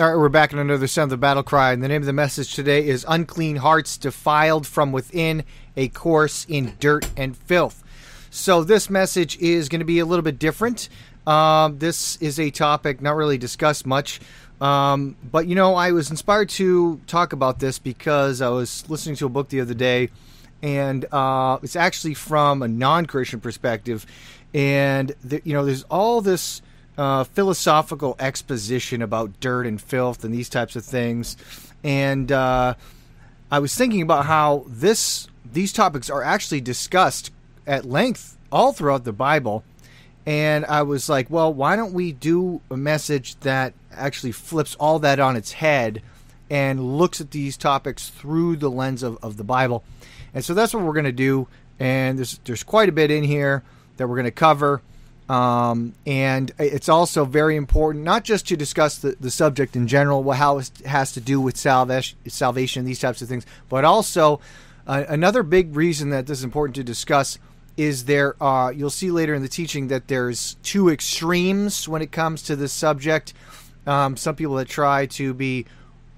All right, we're back in another Sound of the Battle Cry, and the name of the message today is Unclean Hearts Defiled from Within, a Course in Dirt and Filth. So, this message is going to be a little bit different. Um, this is a topic not really discussed much, um, but you know, I was inspired to talk about this because I was listening to a book the other day, and uh, it's actually from a non Christian perspective. And, the, you know, there's all this uh, philosophical exposition about dirt and filth and these types of things. And uh, I was thinking about how this these topics are actually discussed at length all throughout the Bible. And I was like, well, why don't we do a message that actually flips all that on its head and looks at these topics through the lens of, of the Bible? And so that's what we're going to do. And there's, there's quite a bit in here that we're going to cover. Um, and it's also very important not just to discuss the, the subject in general, how it has to do with salvation, salvation, these types of things, but also uh, another big reason that this is important to discuss is there. Uh, you'll see later in the teaching that there's two extremes when it comes to this subject. Um, some people that try to be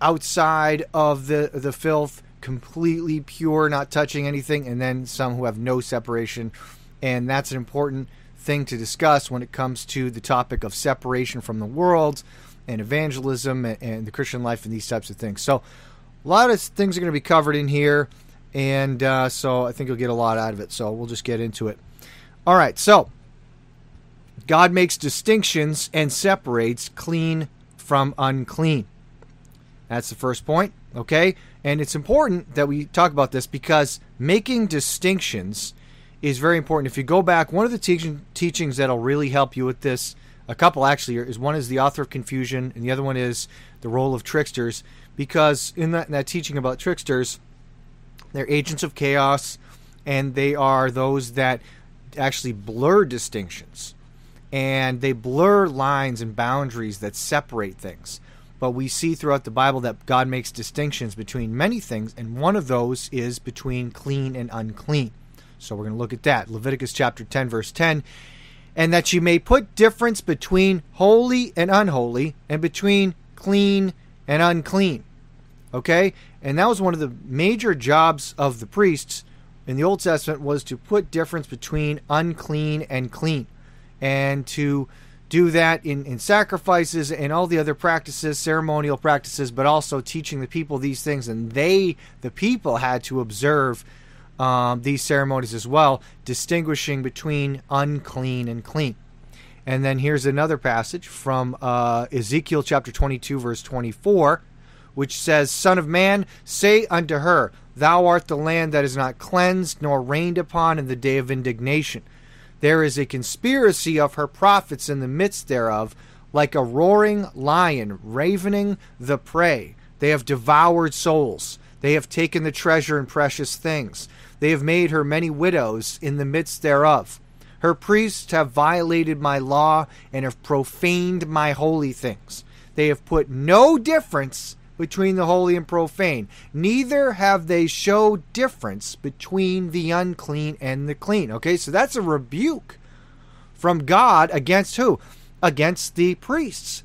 outside of the the filth, completely pure, not touching anything, and then some who have no separation, and that's an important thing to discuss when it comes to the topic of separation from the world and evangelism and, and the Christian life and these types of things. So, a lot of things are going to be covered in here, and uh, so I think you'll get a lot out of it. So, we'll just get into it. All right, so God makes distinctions and separates clean from unclean. That's the first point, okay? And it's important that we talk about this because making distinctions is very important. If you go back, one of the teaching, teachings that'll really help you with this, a couple actually, is one is the author of confusion, and the other one is the role of tricksters. Because in that, in that teaching about tricksters, they're agents of chaos, and they are those that actually blur distinctions. And they blur lines and boundaries that separate things. But we see throughout the Bible that God makes distinctions between many things, and one of those is between clean and unclean. So we're going to look at that. Leviticus chapter 10, verse 10. And that you may put difference between holy and unholy, and between clean and unclean. Okay? And that was one of the major jobs of the priests in the Old Testament was to put difference between unclean and clean. And to do that in, in sacrifices and all the other practices, ceremonial practices, but also teaching the people these things. And they, the people, had to observe um, these ceremonies as well, distinguishing between unclean and clean. And then here's another passage from uh, Ezekiel chapter 22, verse 24, which says, Son of man, say unto her, Thou art the land that is not cleansed nor rained upon in the day of indignation. There is a conspiracy of her prophets in the midst thereof, like a roaring lion ravening the prey. They have devoured souls. They have taken the treasure and precious things. They have made her many widows in the midst thereof. Her priests have violated my law and have profaned my holy things. They have put no difference between the holy and profane. Neither have they showed difference between the unclean and the clean. Okay, so that's a rebuke from God against who? Against the priests.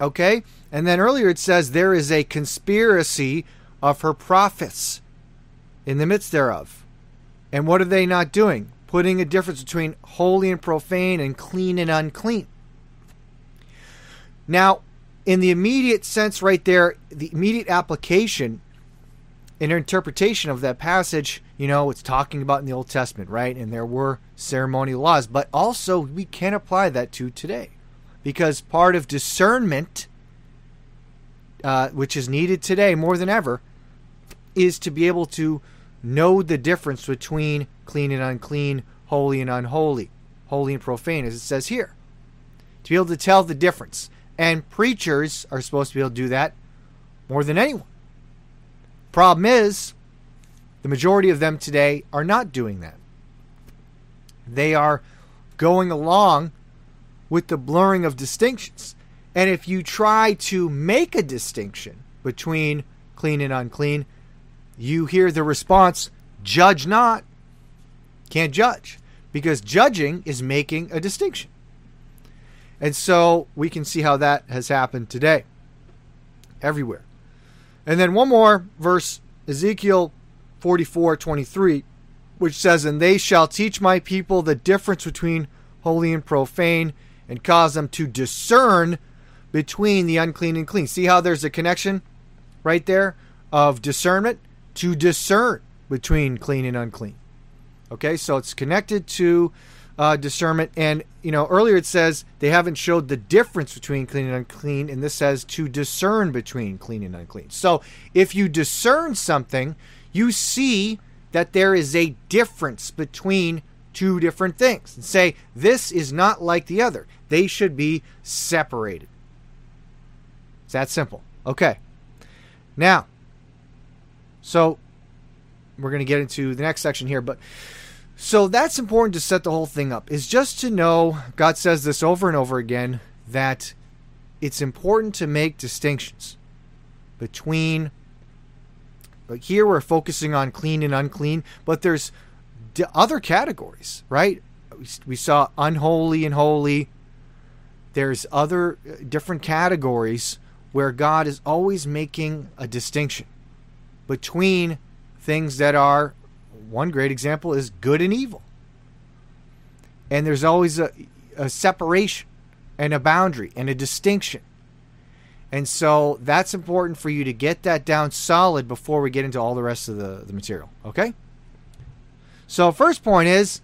Okay? And then earlier it says there is a conspiracy of her prophets in the midst thereof. And what are they not doing? Putting a difference between holy and profane and clean and unclean. Now, in the immediate sense, right there, the immediate application and interpretation of that passage, you know, it's talking about in the Old Testament, right? And there were ceremonial laws, but also we can apply that to today because part of discernment, uh, which is needed today more than ever, is to be able to know the difference between clean and unclean, holy and unholy, holy and profane, as it says here. To be able to tell the difference. And preachers are supposed to be able to do that more than anyone. Problem is, the majority of them today are not doing that. They are going along with the blurring of distinctions. And if you try to make a distinction between clean and unclean, you hear the response, judge not. Can't judge because judging is making a distinction. And so we can see how that has happened today, everywhere. And then one more verse, Ezekiel 44 23, which says, And they shall teach my people the difference between holy and profane, and cause them to discern between the unclean and clean. See how there's a connection right there of discernment to discern between clean and unclean. Okay, so it's connected to uh, discernment. And, you know, earlier it says they haven't showed the difference between clean and unclean, and this says to discern between clean and unclean. So if you discern something, you see that there is a difference between two different things and say, this is not like the other. They should be separated. It's that simple. Okay. Now, so we're going to get into the next section here, but so that's important to set the whole thing up, is just to know, God says this over and over again, that it's important to make distinctions between. But here we're focusing on clean and unclean, but there's other categories, right? We saw unholy and holy. There's other uh, different categories where God is always making a distinction between things that are one great example is good and evil. And there's always a, a separation and a boundary and a distinction. And so that's important for you to get that down solid before we get into all the rest of the, the material. Okay? So, first point is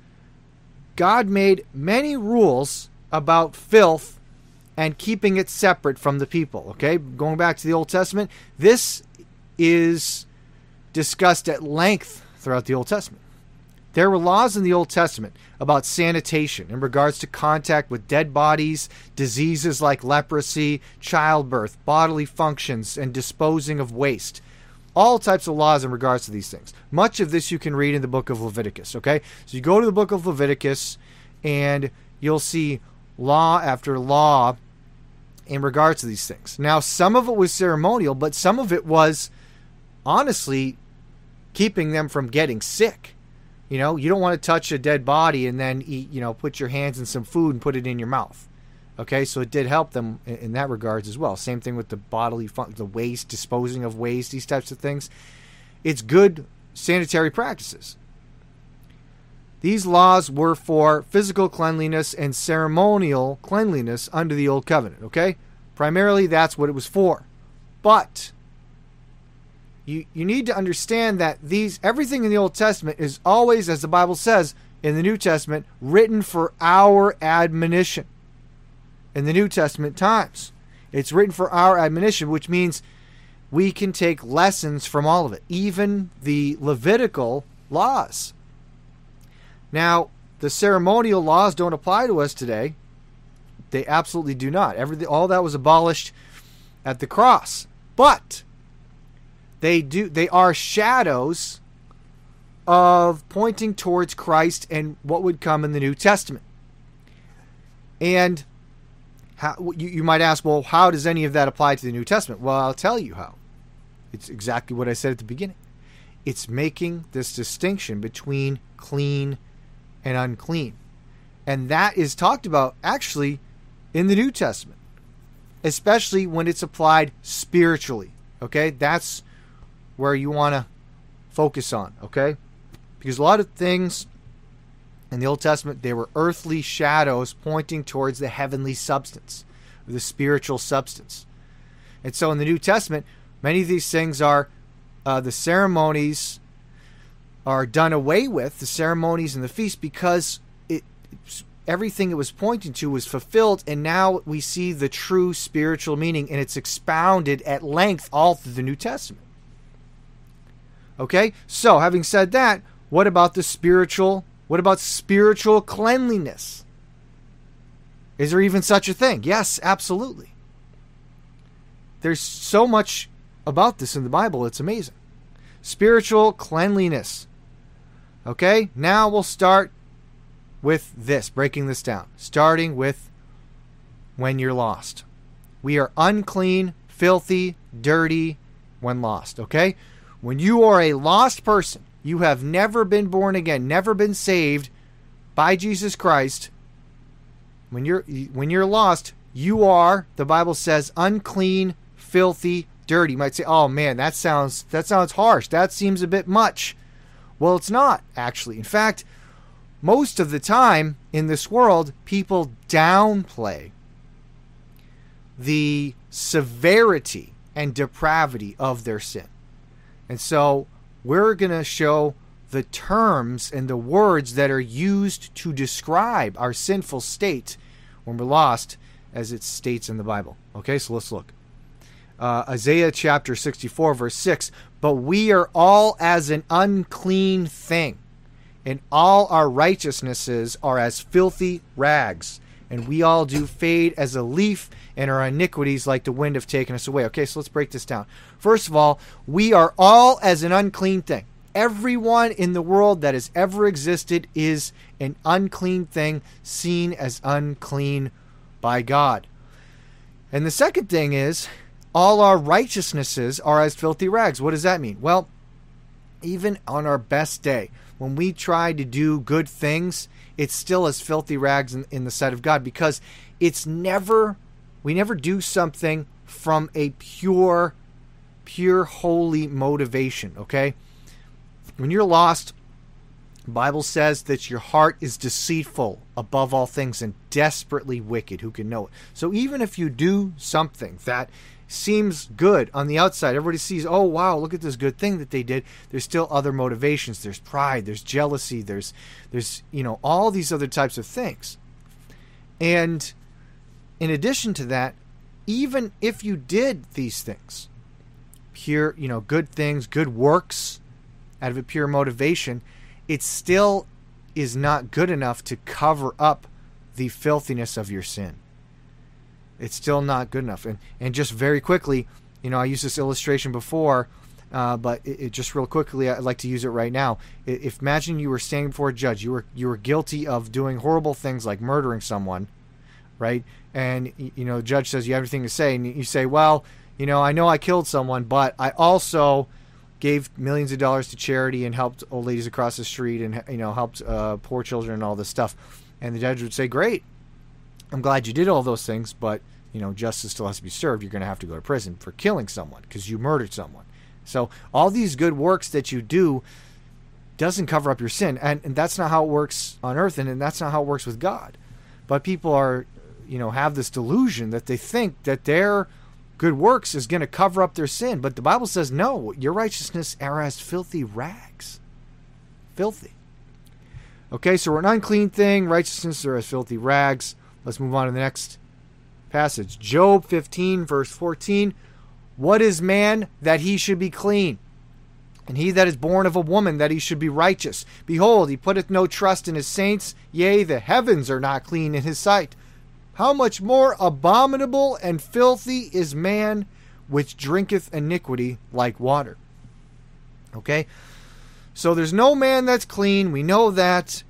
God made many rules about filth and keeping it separate from the people. Okay? Going back to the Old Testament, this is discussed at length throughout the Old Testament. There were laws in the Old Testament about sanitation in regards to contact with dead bodies, diseases like leprosy, childbirth, bodily functions, and disposing of waste. All types of laws in regards to these things. Much of this you can read in the book of Leviticus, okay? So you go to the book of Leviticus and you'll see law after law in regards to these things. Now, some of it was ceremonial, but some of it was honestly keeping them from getting sick. You know, you don't want to touch a dead body and then eat, you know, put your hands in some food and put it in your mouth. Okay, so it did help them in, that regards as well. Same thing with the bodily fun- the waste, disposing of waste, these types of things. It's good sanitary practices. These laws were for physical cleanliness and ceremonial cleanliness under the old covenant, okay? Primarily that's what it was for. But you you need to understand that these everything in the Old Testament is always, as the Bible says in the New Testament, written for our admonition. In the New Testament times, it's written for our admonition, which means we can take lessons from all of it, even the Levitical laws. Now, the ceremonial laws don't apply to us today. They absolutely do not. Everything, all that was abolished at the cross. But they do they are shadows of pointing towards Christ and what would come in the New Testament. And how, you, you might ask, well, how does any of that apply to the New Testament? Well, I'll tell you how. It's exactly what I said at the beginning. It's making this distinction between clean and unclean. And that is talked about actually in the New Testament, especially when it's applied spiritually. Okay? That's where you want to focus on, okay? Because a lot of things in the Old Testament, they were earthly shadows pointing towards the heavenly substance, the spiritual substance. And so in the New Testament, many of these things are uh, the ceremonies are done away with, the ceremonies and the feast, because it everything it was pointing to was fulfilled, and now we see the true spiritual meaning, and it's expounded at length all through the New Testament. Okay? So, having said that, what about the spiritual? What about spiritual cleanliness? Is there even such a thing? Yes, absolutely. There's so much about this in the Bible, it's amazing. Spiritual cleanliness. Okay? Now we'll start with this, breaking this down. Starting with when you're lost. We are unclean, filthy, dirty when lost. Okay? When you are a lost person, you have never been born again, never been saved by Jesus Christ, when you're when you're lost, you are, the Bible says, unclean, filthy, dirty. You might say, "Oh man, that sounds that sounds harsh. That seems a bit much." Well, it's not actually. In fact, most of the time in this world, people downplay the severity and depravity of their sin. And so we're going to show the terms and the words that are used to describe our sinful state when we're lost, as it states in the Bible. Okay, so let's look. Uh, Isaiah chapter 64, verse 6 But we are all as an unclean thing, and all our righteousnesses are as filthy rags, and we all do fade as a leaf, and our iniquities like the wind have taken us away. Okay, so let's break this down. First of all, we are all as an unclean thing. Everyone in the world that has ever existed is an unclean thing, seen as unclean by God. And the second thing is, all our righteousnesses are as filthy rags. What does that mean? Well, even on our best day, when we try to do good things, it's still as filthy rags in, in the sight of God because it's never, we never do something from a pure, pure, holy motivation, okay? When you're lost, Bible says that your heart is deceitful above all things and desperately wicked. Who can know it? So even if you do something that seems good on the outside, everybody sees, oh wow, look at this good thing that they did. There's still other motivations. There's pride. There's jealousy. There's there's you know all these other types of things. And in addition to that, even if you did these things, pure you know good things, good works, out of a pure motivation it still is not good enough to cover up the filthiness of your sin. It's still not good enough. And and just very quickly, you know, I used this illustration before, uh, but it, it, just real quickly, I'd like to use it right now. If imagine you were standing before a judge, you were you were guilty of doing horrible things like murdering someone, right? And you know, the judge says you have everything to say, and you say, well, you know, I know I killed someone, but I also gave millions of dollars to charity and helped old ladies across the street and you know helped uh, poor children and all this stuff and the judge would say great i'm glad you did all those things but you know justice still has to be served you're going to have to go to prison for killing someone because you murdered someone so all these good works that you do doesn't cover up your sin and, and that's not how it works on earth and, and that's not how it works with god but people are you know have this delusion that they think that they're good works is going to cover up their sin. But the Bible says, no, your righteousness are as filthy rags. Filthy. Okay, so we're an unclean thing. Righteousness are as filthy rags. Let's move on to the next passage. Job 15, verse 14. What is man that he should be clean? And he that is born of a woman that he should be righteous. Behold, he putteth no trust in his saints. Yea, the heavens are not clean in his sight how much more abominable and filthy is man which drinketh iniquity like water. Okay? So there's no man that's clean. We know that.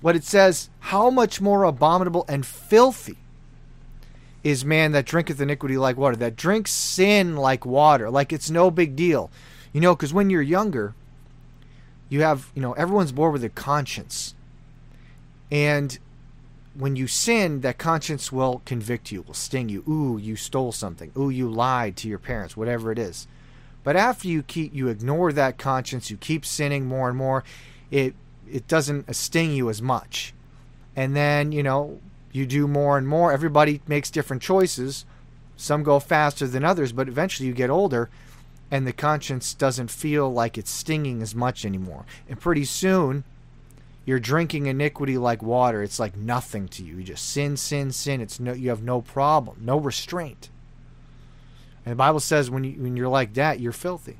What it says, how much more abominable and filthy is man that drinketh iniquity like water, that drinks sin like water, like it's no big deal. You know, because when you're younger, you have, you know, everyone's born with a conscience. And when you sin, that conscience will convict you, will sting you. Ooh, you stole something. Ooh, you lied to your parents, whatever it is. But after you keep you ignore that conscience, you keep sinning more and more, it it doesn't sting you as much. And then, you know, you do more and more. Everybody makes different choices. Some go faster than others, but eventually you get older and the conscience doesn't feel like it's stinging as much anymore. And pretty soon, you're drinking iniquity like water. It's like nothing to you. You just sin, sin, sin. It's no, you have no problem, no restraint. And the Bible says when you when you're like that, you're filthy,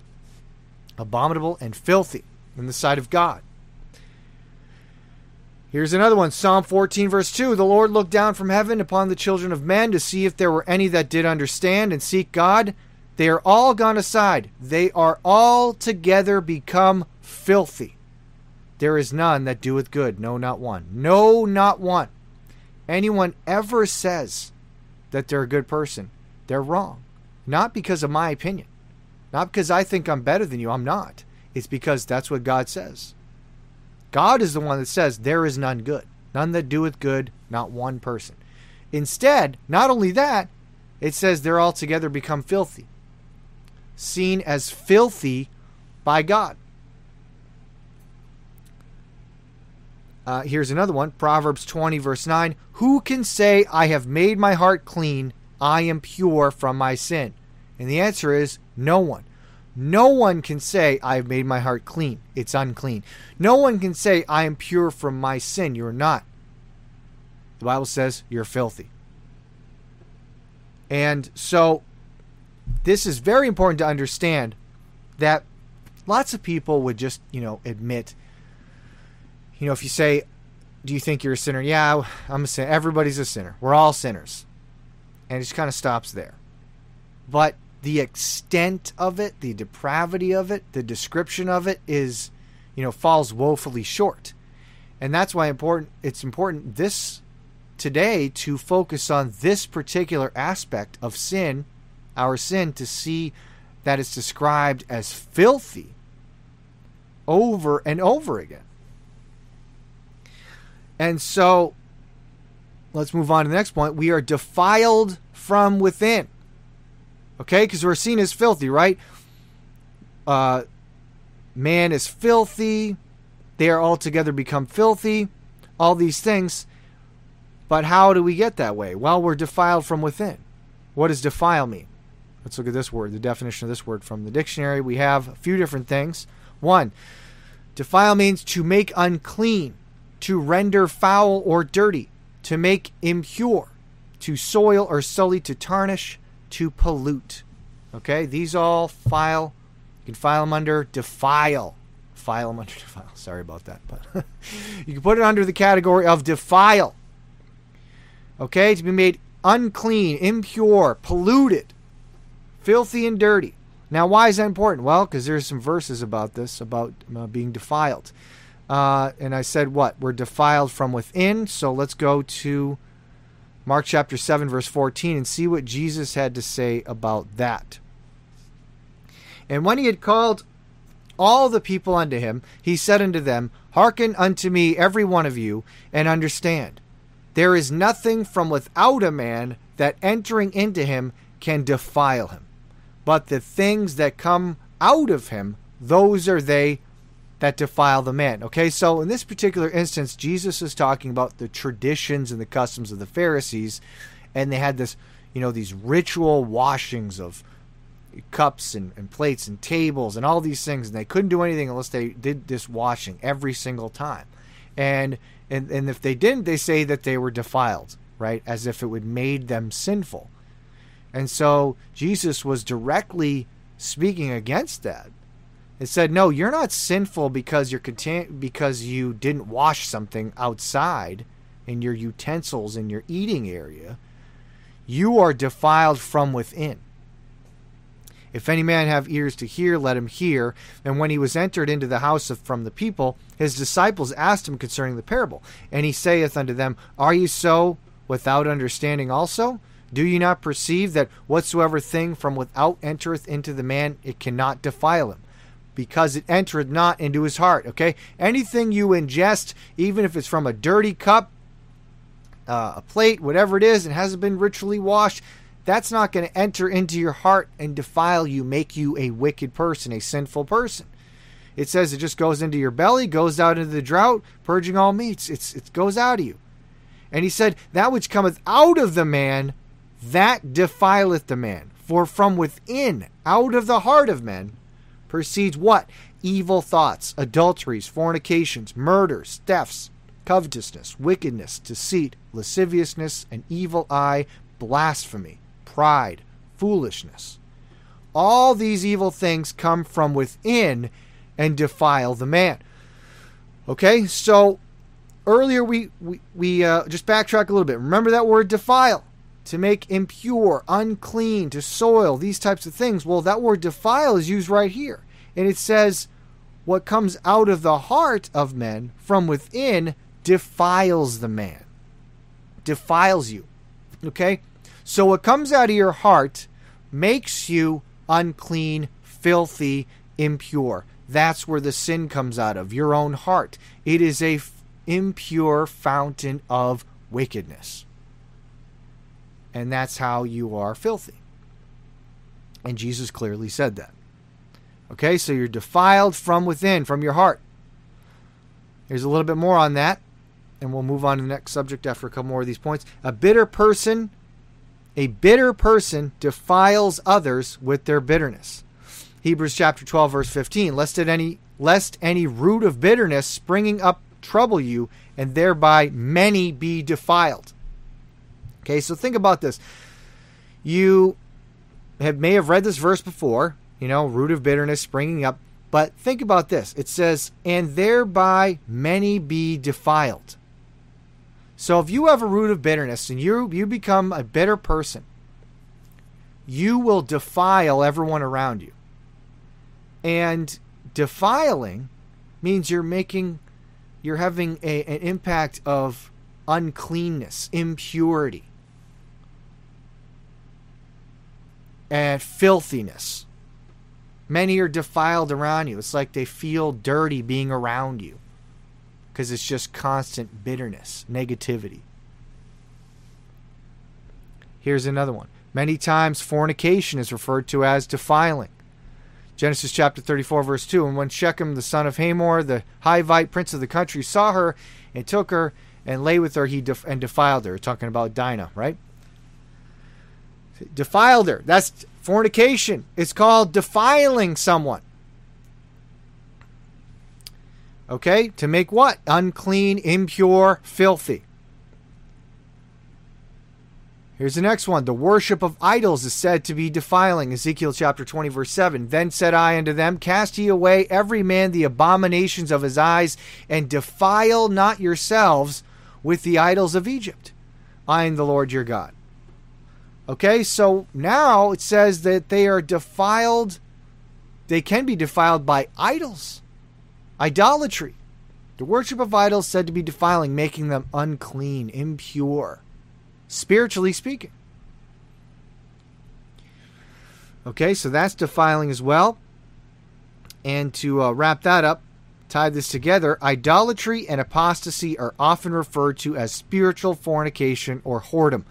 abominable and filthy in the sight of God. Here's another one Psalm 14, verse 2. The Lord looked down from heaven upon the children of men to see if there were any that did understand and seek God. They are all gone aside. They are all together become filthy. There is none that doeth good, no, not one. No, not one. Anyone ever says that they're a good person, they're wrong. Not because of my opinion, not because I think I'm better than you, I'm not. It's because that's what God says. God is the one that says there is none good, None that doeth good, not one person. Instead, not only that, it says they're altogether become filthy, seen as filthy by God. Uh, here's another one Proverbs 20, verse 9. Who can say, I have made my heart clean, I am pure from my sin? And the answer is no one. No one can say, I have made my heart clean. It's unclean. No one can say, I am pure from my sin. You're not. The Bible says you're filthy. And so, this is very important to understand that lots of people would just, you know, admit you know, if you say, "Do you think you're a sinner?" Yeah, I'm a sinner. Everybody's a sinner. We're all sinners, and it just kind of stops there. But the extent of it, the depravity of it, the description of it is, you know, falls woefully short, and that's why important. It's important this today to focus on this particular aspect of sin, our sin, to see that it's described as filthy over and over again. And so let's move on to the next point. We are defiled from within. Okay? Because we're seen as filthy, right? Uh, man is filthy. They are altogether become filthy. All these things. But how do we get that way? Well, we're defiled from within. What does defile mean? Let's look at this word, the definition of this word from the dictionary. We have a few different things. One, defile means to make unclean to render foul or dirty, to make impure, to soil or sully, to tarnish, to pollute. Okay, these all file. You can file them under defile. File them under defile. Sorry about that, but you can put it under the category of defile. Okay, to be made unclean, impure, polluted, filthy, and dirty. Now, why is that important? Well, because there's some verses about this, about uh, being defiled. Uh, and I said, what? We're defiled from within. So let's go to Mark chapter 7, verse 14, and see what Jesus had to say about that. And when he had called all the people unto him, he said unto them, Hearken unto me, every one of you, and understand. There is nothing from without a man that entering into him can defile him. But the things that come out of him, those are they that defile the man. Okay, so in this particular instance, Jesus is talking about the traditions and the customs of the Pharisees, and they had this, you know, these ritual washings of cups and, and plates and tables and all these things, and they couldn't do anything unless they did this washing every single time. And and, and if they didn't, they say that they were defiled, right? As if it would made them sinful. And so Jesus was directly speaking against that it said, "No, you're not sinful because you're content because you didn't wash something outside in your utensils in your eating area. You are defiled from within." If any man have ears to hear, let him hear. And when he was entered into the house of, from the people, his disciples asked him concerning the parable. And he saith unto them, Are ye so without understanding also? Do ye not perceive that whatsoever thing from without entereth into the man, it cannot defile him? Because it entered not into his heart. Okay? Anything you ingest, even if it's from a dirty cup, uh, a plate, whatever it is, and hasn't been ritually washed, that's not going to enter into your heart and defile you, make you a wicked person, a sinful person. It says it just goes into your belly, goes out into the drought, purging all meats. It's, it goes out of you. And he said, That which cometh out of the man, that defileth the man. For from within, out of the heart of men, proceeds what? Evil thoughts, adulteries, fornications, murders, thefts, covetousness, wickedness, deceit, lasciviousness, an evil eye, blasphemy, pride, foolishness. All these evil things come from within and defile the man. Okay, so earlier we we, we uh, just backtrack a little bit. Remember that word defile to make impure, unclean, to soil, these types of things. Well, that word defile is used right here. And it says, what comes out of the heart of men from within defiles the man. Defiles you. Okay? So what comes out of your heart makes you unclean, filthy, impure. That's where the sin comes out of, your own heart. It is a impure fountain of wickedness. And that's how you are filthy. And Jesus clearly said that. Okay, so you're defiled from within, from your heart. There's a little bit more on that, and we'll move on to the next subject after a couple more of these points. A bitter person, a bitter person defiles others with their bitterness. Hebrews chapter 12 verse 15, lest any lest any root of bitterness springing up trouble you and thereby many be defiled. Okay, so think about this. You have may have read this verse before, you know, root of bitterness springing up, but think about this. It says, and thereby many be defiled. So if you have a root of bitterness and you you become a bitter person, you will defile everyone around you. And defiling means you're making you're having a, an impact of uncleanness, impurity, and filthiness. Many are defiled around you. It's like they feel dirty being around you because it's just constant bitterness, negativity. Here's another one. Many times fornication is referred to as defiling. Genesis chapter 34, verse 2. And when Shechem, the son of Hamor, the Hivite prince of the country, saw her and took her and lay with her, he def- and defiled her. Talking about Dinah, right? Defiled her. That's fornication. It's called defiling someone. Okay? To make what? Unclean, impure, filthy. Here's the next one. The worship of idols is said to be defiling. Ezekiel chapter 20, verse 7. Then said I unto them, Cast ye away every man the abominations of his eyes, and defile not yourselves with the idols of Egypt. I am the Lord your God. Okay, so now it says that they are defiled, they can be defiled by idols, idolatry. The worship of idols said to be defiling, making them unclean, impure spiritually speaking. Okay, so that's defiling as well. And to uh, wrap that up, tie this together, idolatry and apostasy are often referred to as spiritual fornication or whoredom.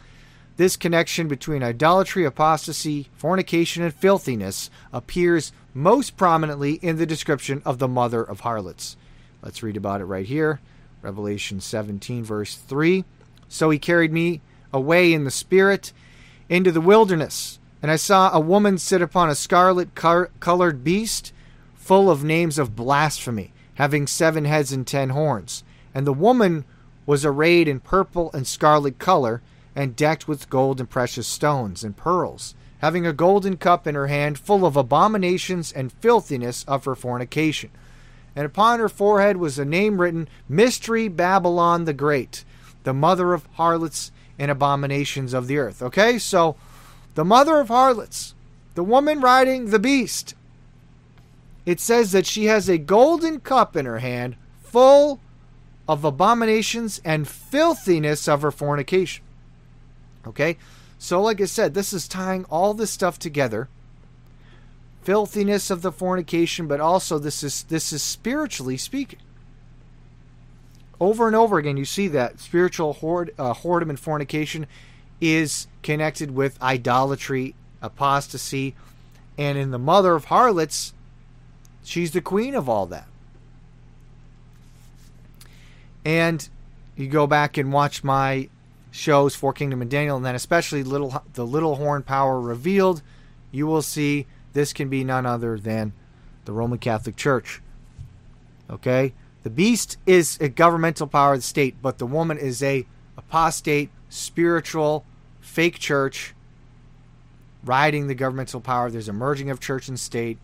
This connection between idolatry, apostasy, fornication, and filthiness appears most prominently in the description of the mother of harlots. Let's read about it right here. Revelation 17, verse 3. So he carried me away in the spirit into the wilderness. And I saw a woman sit upon a scarlet colored beast, full of names of blasphemy, having seven heads and ten horns. And the woman was arrayed in purple and scarlet color, and decked with gold and precious stones and pearls, having a golden cup in her hand, full of abominations and filthiness of her fornication. And upon her forehead was a name written Mystery Babylon the Great, the mother of harlots and abominations of the earth. Okay, so the mother of harlots, the woman riding the beast, it says that she has a golden cup in her hand full of abominations and filthiness of her fornication. Okay, so like I said, this is tying all this stuff together. Filthiness of the fornication, but also this is this is spiritually speaking over and over again, you see that spiritual hoard, uh, whoredom and fornication is connected with idolatry, apostasy, and in the mother of harlots, she's the queen of all that. And you go back and watch my shows, Four Kingdom and Daniel, and then especially little the Little Horn Power revealed, you will see this can be none other than the Roman Catholic Church. Okay? The beast is a governmental power of the state, but the woman is a apostate, spiritual, fake church riding the governmental power. There's a merging of church and state,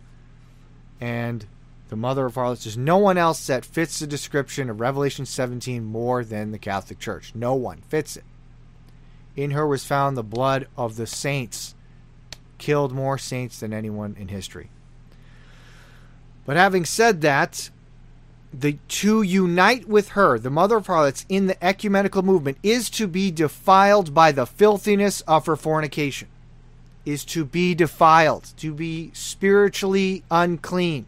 and the mother of harlots. There's no one else that fits the description of Revelation 17 more than the Catholic Church. No one fits it. In her was found the blood of the saints, killed more saints than anyone in history. But having said that, the to unite with her, the mother of harlots, in the ecumenical movement is to be defiled by the filthiness of her fornication, is to be defiled, to be spiritually unclean.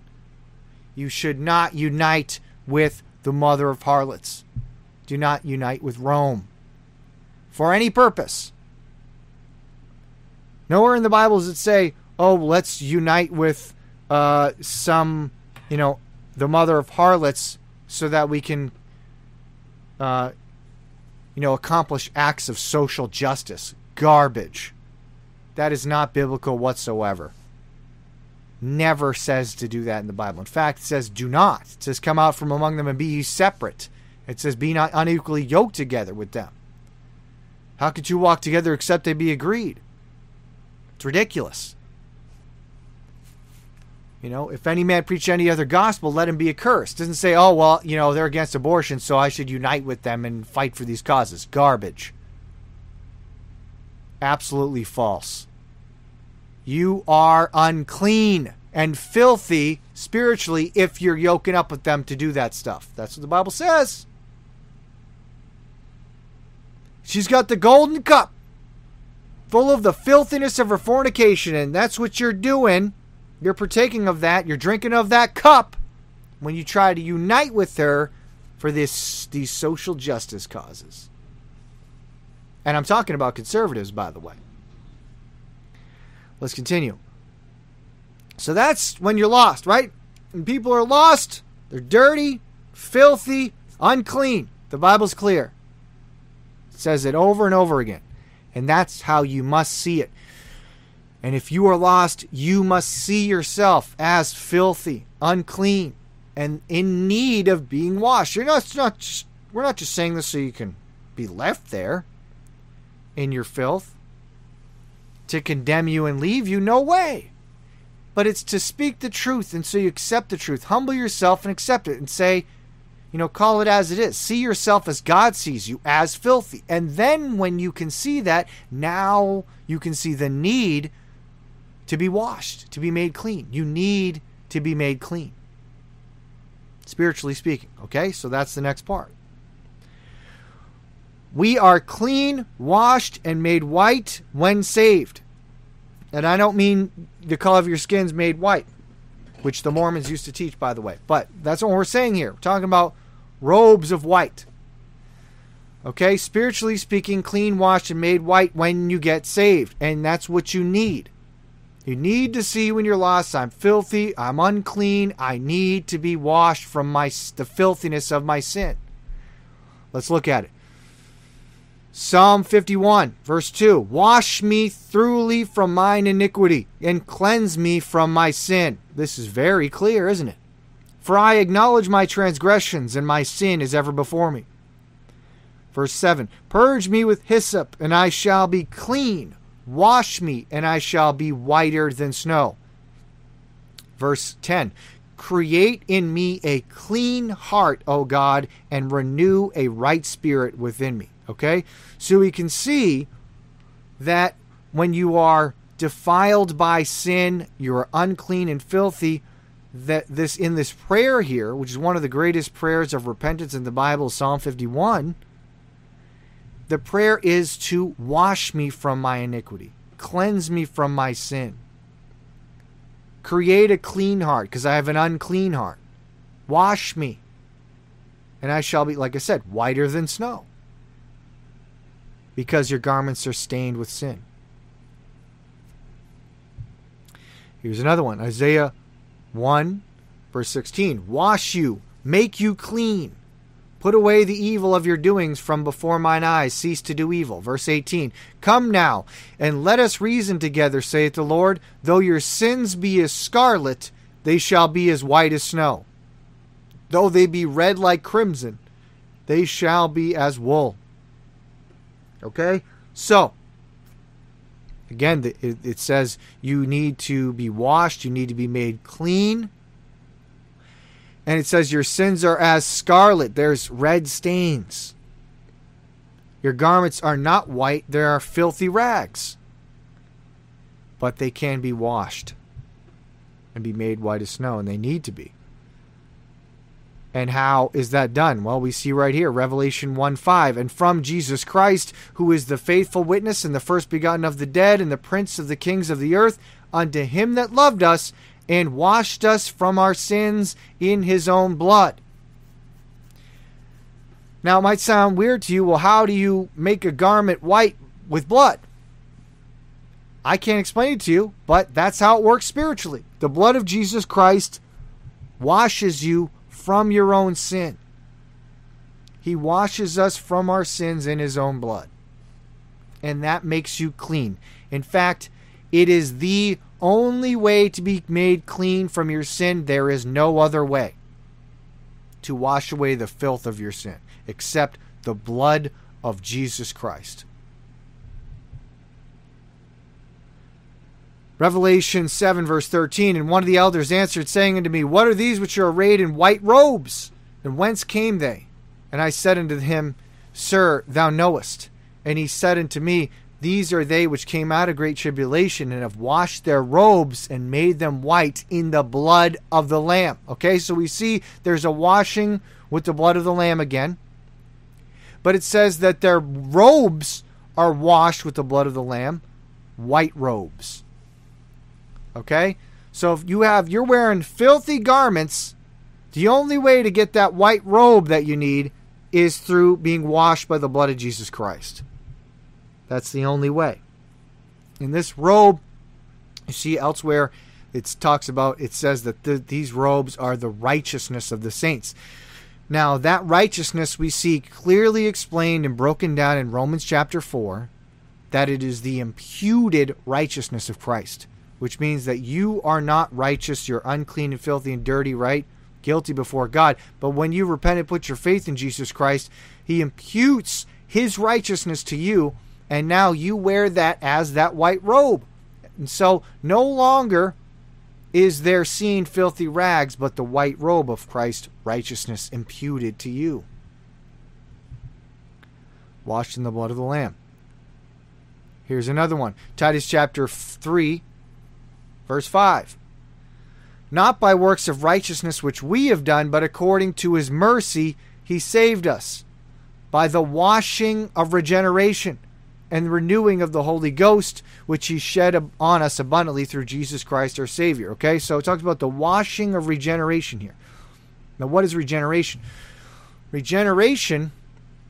You should not unite with the mother of harlots. Do not unite with Rome for any purpose. Nowhere in the Bible does it say, oh, let's unite with uh, some, you know, the mother of harlots so that we can, uh, you know, accomplish acts of social justice. Garbage. That is not biblical whatsoever. Never says to do that in the Bible. In fact, it says do not. It says come out from among them and be ye separate. It says be not unequally yoked together with them. How could you walk together except they be agreed? It's ridiculous. You know, if any man preach any other gospel, let him be accursed. Doesn't say, oh, well, you know, they're against abortion, so I should unite with them and fight for these causes. Garbage. Absolutely false. You are unclean and filthy spiritually if you're yoking up with them to do that stuff. That's what the Bible says. She's got the golden cup full of the filthiness of her fornication, and that's what you're doing. You're partaking of that. You're drinking of that cup when you try to unite with her for this these social justice causes. And I'm talking about conservatives, by the way. Let's continue. So that's when you're lost, right? When people are lost, they're dirty, filthy, unclean. The Bible's clear. Says it over and over again. And that's how you must see it. And if you are lost, you must see yourself as filthy, unclean, and in need of being washed. You're not, not just, we're not just saying this so you can be left there in your filth to condemn you and leave you. No way. But it's to speak the truth, and so you accept the truth. Humble yourself and accept it, and say, you know, call it as it is. See yourself as God sees you, as filthy. And then when you can see that, now you can see the need to be washed, to be made clean. You need to be made clean. Spiritually speaking. Okay? So that's the next part. We are clean, washed, and made white when saved. And I don't mean the color of your skin's made white, which the Mormons used to teach, by the way. But that's what we're saying here. We're talking about robes of white. Okay, spiritually speaking, clean, washed, and made white when you get saved. And that's what you need. You need to see when you're lost, I'm filthy, I'm unclean, I need to be washed from my the filthiness of my sin. Let's look at it. Psalm 51, verse 2 Wash me thoroughly from mine iniquity and cleanse me from my sin. This is very clear, isn't it? For I acknowledge my transgressions, and my sin is ever before me. Verse 7 Purge me with hyssop, and I shall be clean. Wash me, and I shall be whiter than snow. Verse 10 Create in me a clean heart, O God, and renew a right spirit within me. Okay? So we can see that when you are defiled by sin, you are unclean and filthy that this in this prayer here, which is one of the greatest prayers of repentance in the Bible, Psalm 51, the prayer is to wash me from my iniquity, cleanse me from my sin, create a clean heart, because I have an unclean heart. Wash me, and I shall be, like I said, whiter than snow, because your garments are stained with sin. Here's another one Isaiah 1, verse 16 Wash you, make you clean. Put away the evil of your doings from before mine eyes. Cease to do evil. Verse 18 Come now, and let us reason together, saith the Lord. Though your sins be as scarlet, they shall be as white as snow. Though they be red like crimson, they shall be as wool. Okay? So, Again, it says you need to be washed, you need to be made clean. And it says your sins are as scarlet, there's red stains. Your garments are not white, they are filthy rags. But they can be washed and be made white as snow, and they need to be. And how is that done? Well, we see right here, Revelation 1 5. And from Jesus Christ, who is the faithful witness and the first begotten of the dead and the prince of the kings of the earth, unto him that loved us and washed us from our sins in his own blood. Now, it might sound weird to you. Well, how do you make a garment white with blood? I can't explain it to you, but that's how it works spiritually. The blood of Jesus Christ washes you from your own sin. He washes us from our sins in His own blood. And that makes you clean. In fact, it is the only way to be made clean from your sin. There is no other way to wash away the filth of your sin except the blood of Jesus Christ. Revelation 7, verse 13 And one of the elders answered, saying unto me, What are these which are arrayed in white robes? And whence came they? And I said unto him, Sir, thou knowest. And he said unto me, These are they which came out of great tribulation and have washed their robes and made them white in the blood of the Lamb. Okay, so we see there's a washing with the blood of the Lamb again. But it says that their robes are washed with the blood of the Lamb, white robes. Okay? So if you have you're wearing filthy garments, the only way to get that white robe that you need is through being washed by the blood of Jesus Christ. That's the only way. In this robe, you see elsewhere it talks about it says that the, these robes are the righteousness of the saints. Now, that righteousness we see clearly explained and broken down in Romans chapter 4 that it is the imputed righteousness of Christ which means that you are not righteous, you're unclean and filthy and dirty, right? Guilty before God. But when you repent and put your faith in Jesus Christ, He imputes His righteousness to you, and now you wear that as that white robe. And so no longer is there seen filthy rags, but the white robe of Christ's righteousness imputed to you. Washed in the blood of the Lamb. Here's another one Titus chapter 3, Verse 5 Not by works of righteousness which we have done, but according to his mercy he saved us, by the washing of regeneration and renewing of the Holy Ghost, which he shed on us abundantly through Jesus Christ our Savior. Okay, so it talks about the washing of regeneration here. Now, what is regeneration? Regeneration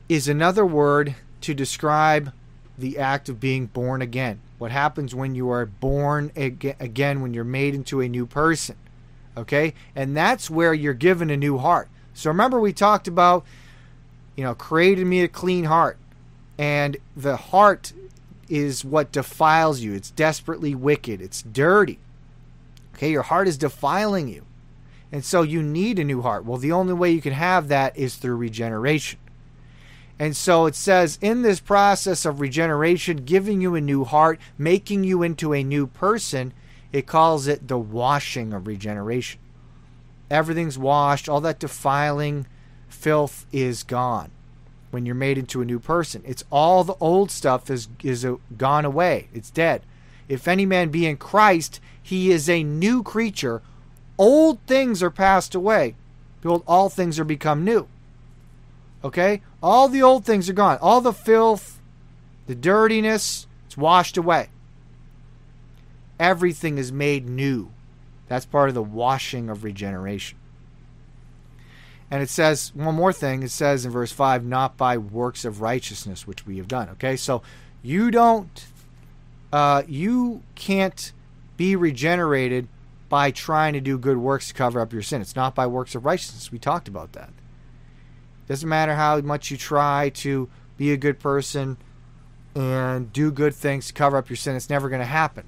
is another word to describe the act of being born again what happens when you are born again, when you're made into a new person. Okay? And that's where you're given a new heart. So remember, we talked about, you know, created me a clean heart. And the heart is what defiles you. It's desperately wicked, it's dirty. Okay? Your heart is defiling you. And so you need a new heart. Well, the only way you can have that is through regeneration. And so it says, in this process of regeneration, giving you a new heart, making you into a new person, it calls it the washing of regeneration. Everything's washed, all that defiling filth is gone when you're made into a new person. It's all the old stuff is is uh, gone away. It's dead. If any man be in Christ, he is a new creature. Old things are passed away. Behold, all things are become new. Okay? All the old things are gone. All the filth, the dirtiness, it's washed away. Everything is made new. That's part of the washing of regeneration. And it says one more thing. It says in verse 5, not by works of righteousness which we have done. Okay? So you don't, uh, you can't be regenerated by trying to do good works to cover up your sin. It's not by works of righteousness. We talked about that. Doesn't matter how much you try to be a good person and do good things to cover up your sin, it's never going to happen.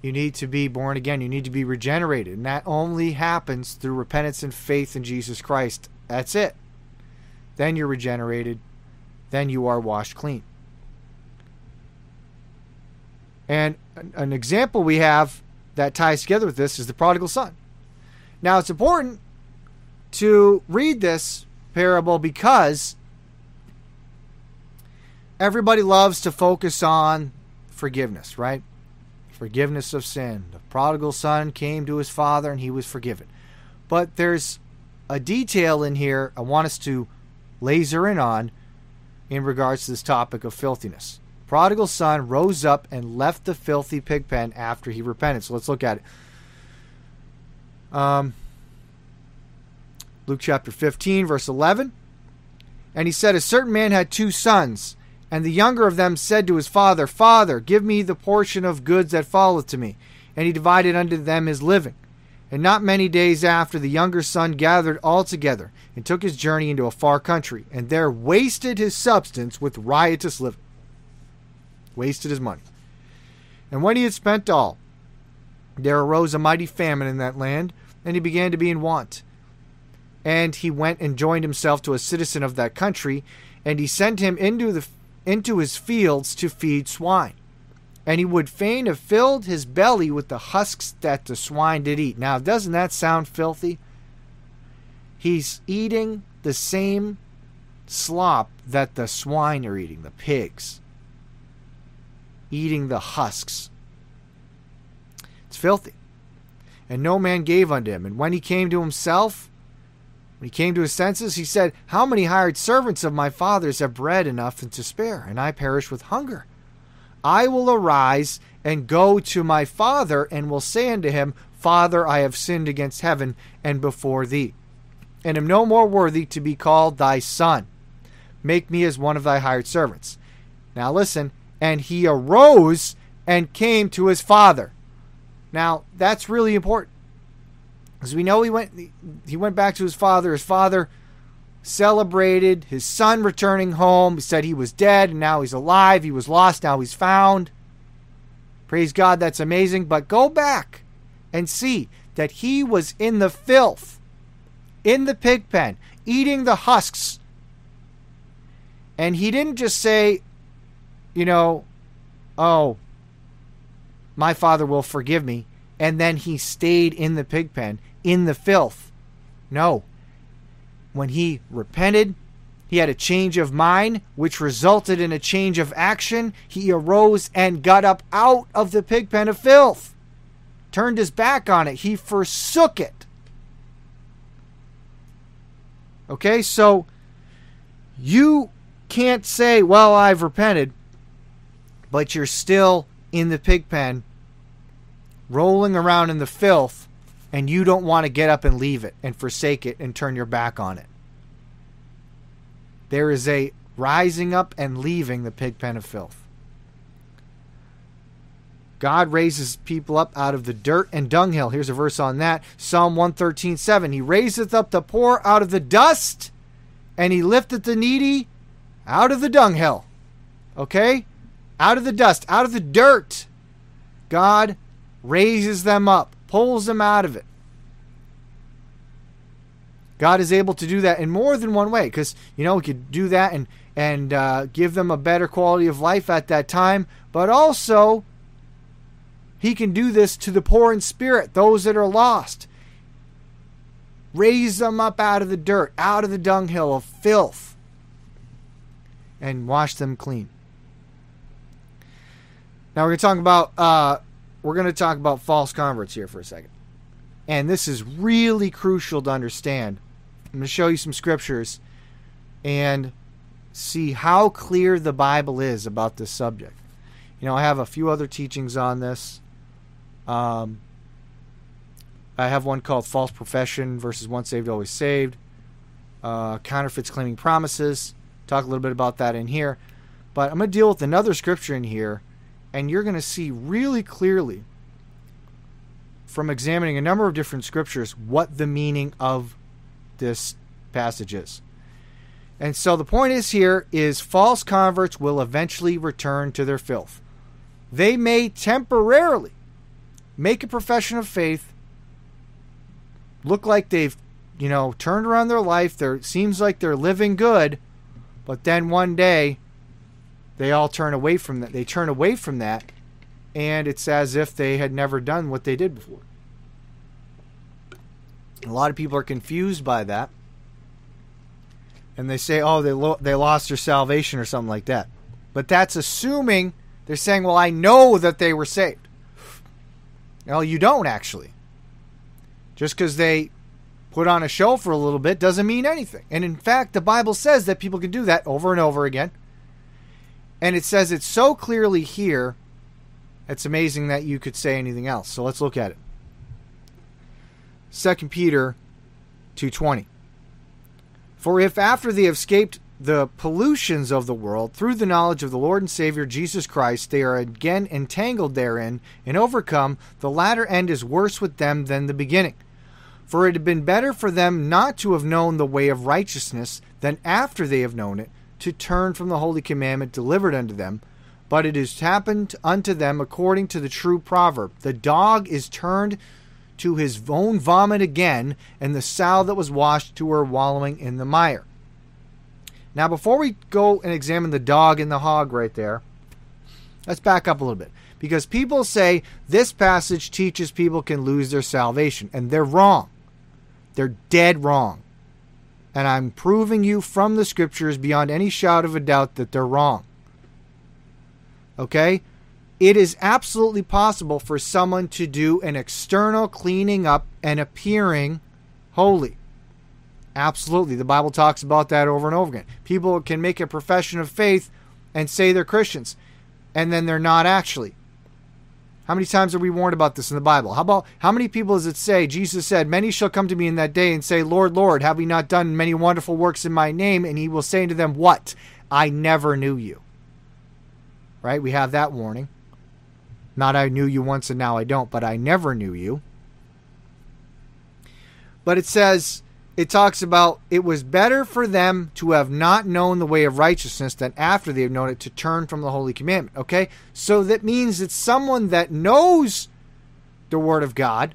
You need to be born again. You need to be regenerated. And that only happens through repentance and faith in Jesus Christ. That's it. Then you're regenerated. Then you are washed clean. And an example we have that ties together with this is the prodigal son. Now, it's important to read this parable because everybody loves to focus on forgiveness, right? Forgiveness of sin. The prodigal son came to his father and he was forgiven. But there's a detail in here I want us to laser in on in regards to this topic of filthiness. Prodigal son rose up and left the filthy pig pen after he repented. So let's look at it. Um, Luke chapter 15, verse 11. And he said, A certain man had two sons, and the younger of them said to his father, Father, give me the portion of goods that falleth to me. And he divided unto them his living. And not many days after, the younger son gathered all together, and took his journey into a far country, and there wasted his substance with riotous living. Wasted his money. And when he had spent all, there arose a mighty famine in that land, and he began to be in want. And he went and joined himself to a citizen of that country, and he sent him into the into his fields to feed swine. And he would fain have filled his belly with the husks that the swine did eat. Now, doesn't that sound filthy? He's eating the same slop that the swine are eating, the pigs. Eating the husks. It's filthy. And no man gave unto him. And when he came to himself, when he came to his senses, he said, How many hired servants of my father's have bread enough and to spare, and I perish with hunger? I will arise and go to my father, and will say unto him, Father, I have sinned against heaven and before thee, and am no more worthy to be called thy son. Make me as one of thy hired servants. Now listen, and he arose and came to his father. Now that's really important. As we know, he went he went back to his father. His father celebrated his son returning home. He said he was dead and now he's alive. He was lost, now he's found. Praise God, that's amazing. But go back and see that he was in the filth, in the pig pen, eating the husks. And he didn't just say, you know, oh, my father will forgive me. And then he stayed in the pig pen in the filth. No. When he repented, he had a change of mind, which resulted in a change of action. He arose and got up out of the pig pen of filth, turned his back on it. He forsook it. Okay, so you can't say, Well, I've repented, but you're still in the pig pen, rolling around in the filth and you don't want to get up and leave it and forsake it and turn your back on it. There is a rising up and leaving the pig pen of filth. God raises people up out of the dirt and dunghill. Here's a verse on that. Psalm 113, 7. He raiseth up the poor out of the dust, and he lifteth the needy out of the dunghill. Okay? Out of the dust, out of the dirt. God raises them up pulls them out of it. God is able to do that in more than one way because, you know, we could do that and, and uh, give them a better quality of life at that time, but also He can do this to the poor in spirit, those that are lost. Raise them up out of the dirt, out of the dunghill of filth, and wash them clean. Now we're going to talk about uh, we're going to talk about false converts here for a second. And this is really crucial to understand. I'm going to show you some scriptures and see how clear the Bible is about this subject. You know, I have a few other teachings on this. Um, I have one called False Profession versus Once Saved, Always Saved. Uh, counterfeits claiming promises. Talk a little bit about that in here. But I'm going to deal with another scripture in here and you're going to see really clearly from examining a number of different scriptures what the meaning of this passage is. And so the point is here is false converts will eventually return to their filth. They may temporarily make a profession of faith, look like they've, you know, turned around their life, there seems like they're living good, but then one day they all turn away from that. They turn away from that, and it's as if they had never done what they did before. A lot of people are confused by that, and they say, "Oh, they lo- they lost their salvation" or something like that. But that's assuming they're saying, "Well, I know that they were saved." Well, you don't actually. Just because they put on a show for a little bit doesn't mean anything. And in fact, the Bible says that people can do that over and over again and it says it so clearly here, it's amazing that you could say anything else. So let's look at it. 2 Peter 2:20. For if after they have escaped the pollutions of the world through the knowledge of the Lord and Savior Jesus Christ, they are again entangled therein and overcome. The latter end is worse with them than the beginning. For it had been better for them not to have known the way of righteousness than after they have known it to turn from the holy commandment delivered unto them. But it has happened unto them according to the true proverb The dog is turned to his own vomit again, and the sow that was washed to her wallowing in the mire. Now, before we go and examine the dog and the hog right there, let's back up a little bit. Because people say this passage teaches people can lose their salvation, and they're wrong. They're dead wrong. And I'm proving you from the scriptures beyond any shadow of a doubt that they're wrong. Okay? It is absolutely possible for someone to do an external cleaning up and appearing holy. Absolutely. The Bible talks about that over and over again. People can make a profession of faith and say they're Christians, and then they're not actually. How many times are we warned about this in the Bible? How about how many people does it say? Jesus said, Many shall come to me in that day and say, Lord, Lord, have we not done many wonderful works in my name? And he will say to them, What? I never knew you. Right? We have that warning. Not I knew you once and now I don't, but I never knew you. But it says, it talks about it was better for them to have not known the way of righteousness than after they have known it to turn from the holy commandment. Okay? So that means it's someone that knows the word of God.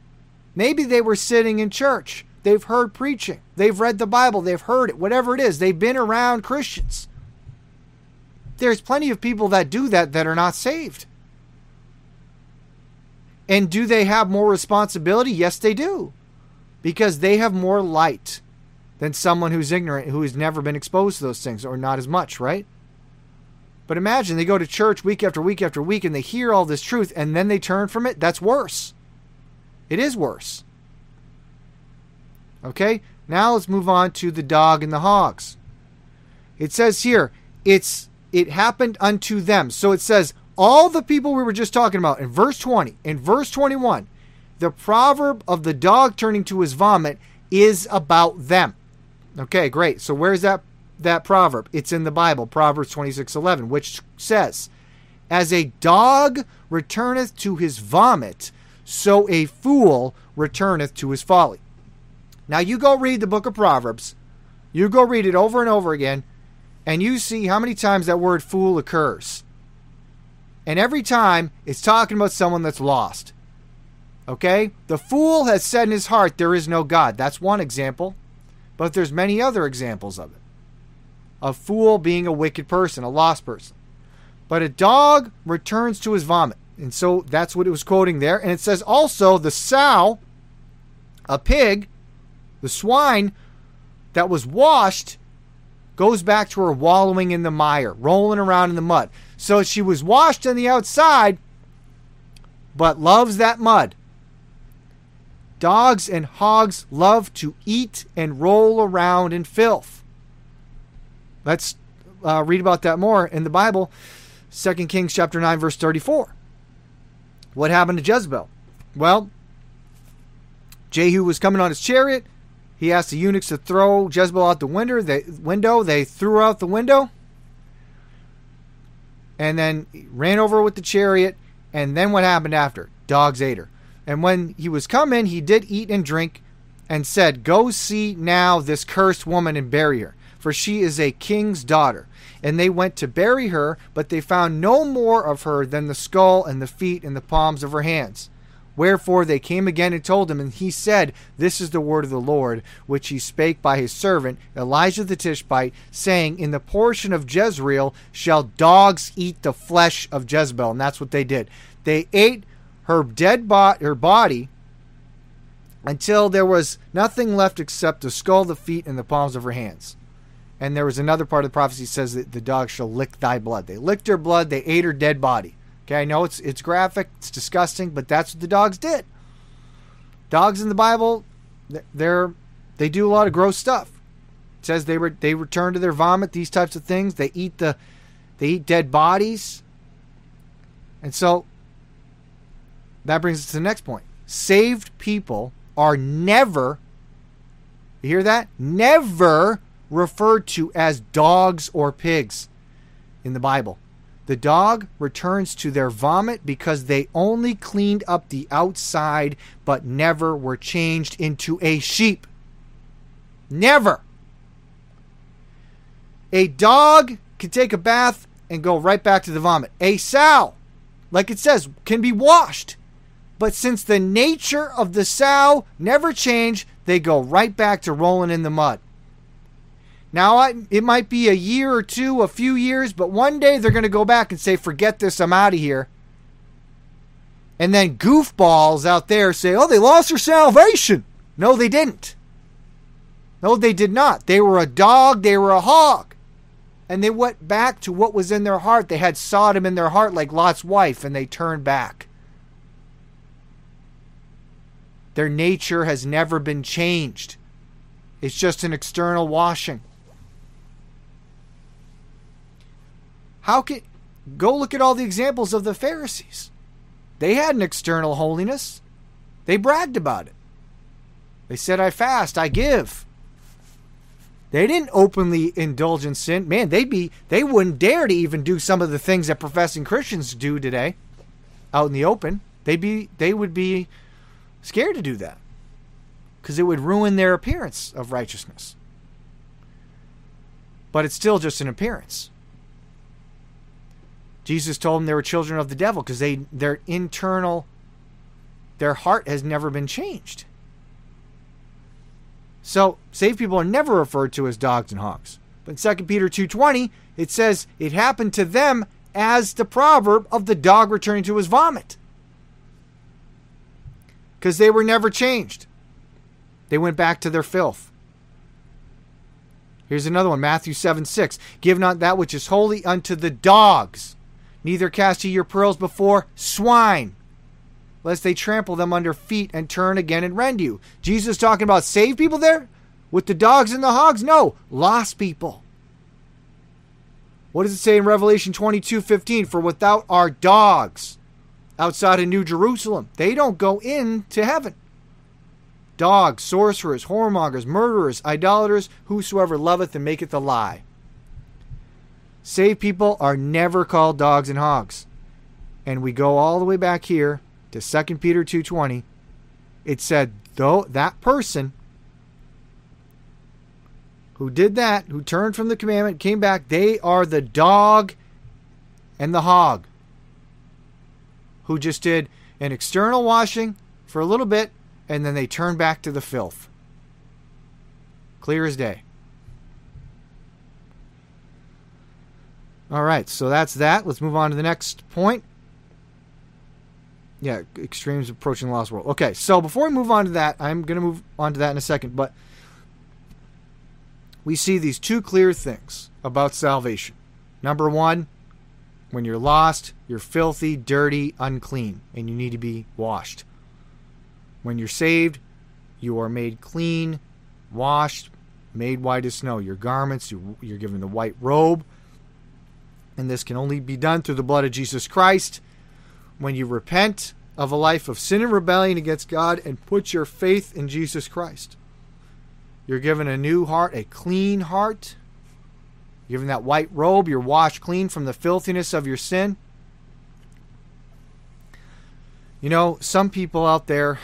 Maybe they were sitting in church. They've heard preaching. They've read the Bible. They've heard it. Whatever it is. They've been around Christians. There's plenty of people that do that that are not saved. And do they have more responsibility? Yes, they do because they have more light than someone who's ignorant, who has never been exposed to those things, or not as much, right? But imagine they go to church week after week after week and they hear all this truth and then they turn from it. That's worse. It is worse. Okay, now let's move on to the dog and the hogs. It says here, it's it happened unto them. So it says all the people we were just talking about in verse 20, in verse 21, the proverb of the dog turning to his vomit is about them. Okay, great. So where's that that proverb? It's in the Bible, Proverbs 26:11, which says, "As a dog returneth to his vomit, so a fool returneth to his folly." Now you go read the book of Proverbs. You go read it over and over again, and you see how many times that word fool occurs. And every time it's talking about someone that's lost. Okay? The fool has said in his heart, There is no God. That's one example. But there's many other examples of it. A fool being a wicked person, a lost person. But a dog returns to his vomit. And so that's what it was quoting there. And it says also the sow, a pig, the swine that was washed goes back to her wallowing in the mire, rolling around in the mud. So she was washed on the outside, but loves that mud. Dogs and hogs love to eat and roll around in filth. Let's uh, read about that more in the Bible. 2 Kings chapter 9 verse 34. What happened to Jezebel? Well, Jehu was coming on his chariot. He asked the eunuchs to throw Jezebel out the window. They, window. They threw out the window. And then ran over with the chariot. And then what happened after? Dogs ate her. And when he was come in, he did eat and drink, and said, Go see now this cursed woman and bury her, for she is a king's daughter. And they went to bury her, but they found no more of her than the skull and the feet and the palms of her hands. Wherefore they came again and told him, and he said, This is the word of the Lord, which he spake by his servant Elijah the Tishbite, saying, In the portion of Jezreel shall dogs eat the flesh of Jezebel. And that's what they did. They ate her dead body, her body, until there was nothing left except the skull, the feet, and the palms of her hands. And there was another part of the prophecy says that the dog shall lick thy blood. They licked her blood. They ate her dead body. Okay, I know it's it's graphic, it's disgusting, but that's what the dogs did. Dogs in the Bible, they're they do a lot of gross stuff. It says they were they return to their vomit, these types of things. They eat the they eat dead bodies. And so that brings us to the next point. Saved people are never, you hear that? Never referred to as dogs or pigs in the Bible. The dog returns to their vomit because they only cleaned up the outside but never were changed into a sheep. Never. A dog can take a bath and go right back to the vomit. A sow, like it says, can be washed. But since the nature of the sow never changed, they go right back to rolling in the mud. Now, I, it might be a year or two, a few years, but one day they're going to go back and say, forget this, I'm out of here. And then goofballs out there say, oh, they lost their salvation. No, they didn't. No, they did not. They were a dog, they were a hog. And they went back to what was in their heart. They had Sodom in their heart like Lot's wife, and they turned back. Their nature has never been changed. It's just an external washing. How can go look at all the examples of the Pharisees? They had an external holiness. They bragged about it. They said, I fast, I give. They didn't openly indulge in sin. Man, they'd be they wouldn't dare to even do some of the things that professing Christians do today out in the open. They'd be they would be scared to do that. Because it would ruin their appearance of righteousness. But it's still just an appearance. Jesus told them they were children of the devil because they their internal their heart has never been changed. So saved people are never referred to as dogs and hogs. But in 2 Peter 2.20, it says it happened to them as the proverb of the dog returning to his vomit. Because they were never changed. They went back to their filth. Here's another one Matthew 7 6. Give not that which is holy unto the dogs, Neither cast ye your pearls before swine, lest they trample them under feet and turn again and rend you. Jesus talking about saved people there? With the dogs and the hogs? No, lost people. What does it say in Revelation 22 15? For without our dogs outside of New Jerusalem, they don't go into heaven. Dogs, sorcerers, whoremongers, murderers, idolaters, whosoever loveth and maketh a lie. Saved people are never called dogs and hogs. And we go all the way back here to 2 Peter 2:20. It said though that person who did that, who turned from the commandment, came back, they are the dog and the hog who just did an external washing for a little bit and then they turn back to the filth. Clear as day. All right, so that's that. Let's move on to the next point. Yeah, extremes approaching the lost world. Okay, so before we move on to that, I'm going to move on to that in a second, but we see these two clear things about salvation. Number one, when you're lost, you're filthy, dirty, unclean, and you need to be washed. When you're saved, you are made clean, washed, made white as snow. Your garments, you're given the white robe and this can only be done through the blood of Jesus Christ. When you repent of a life of sin and rebellion against God and put your faith in Jesus Christ, you're given a new heart, a clean heart. Given that white robe, you're washed clean from the filthiness of your sin. You know, some people out there,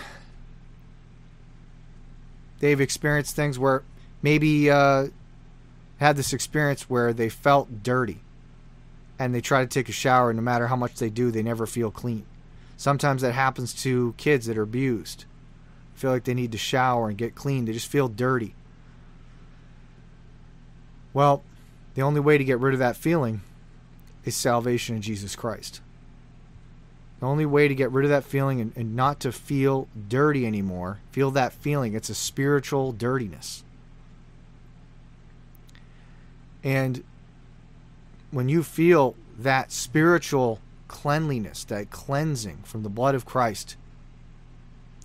they've experienced things where maybe uh, had this experience where they felt dirty and they try to take a shower, and no matter how much they do, they never feel clean. Sometimes that happens to kids that are abused. Feel like they need to shower and get clean. They just feel dirty. Well, the only way to get rid of that feeling is salvation in Jesus Christ. The only way to get rid of that feeling and, and, not to feel dirty anymore, feel that feeling, it's a spiritual dirtiness. And when you feel that spiritual cleanliness, that cleansing from the blood of Christ,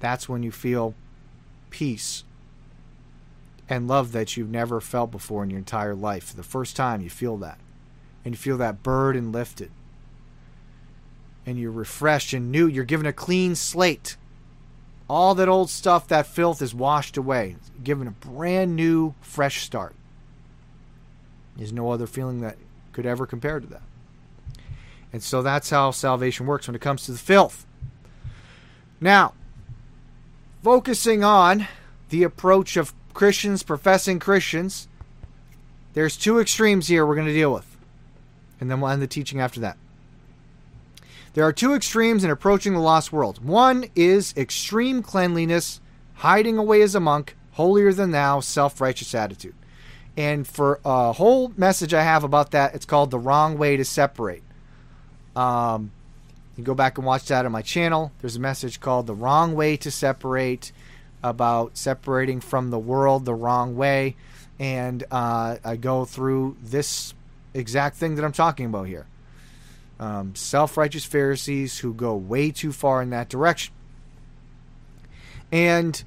that's when you feel peace and love that you've never felt before in your entire life. For the first time, you feel that. And you feel that burden lifted. And you're refreshed and new. You're given a clean slate. All that old stuff, that filth is washed away. Given a brand new, fresh start. There's no other feeling that could ever compare to that. And so that's how salvation works when it comes to the filth. Now, focusing on the approach of Christians, professing Christians, there's two extremes here we're going to deal with. And then we'll end the teaching after that. There are two extremes in approaching the lost world. One is extreme cleanliness, hiding away as a monk, holier than thou, self righteous attitude. And for a whole message I have about that, it's called The Wrong Way to Separate. Um, you go back and watch that on my channel. There's a message called The Wrong Way to Separate about separating from the world the wrong way. And uh, I go through this exact thing that I'm talking about here. Um, Self righteous Pharisees who go way too far in that direction. And,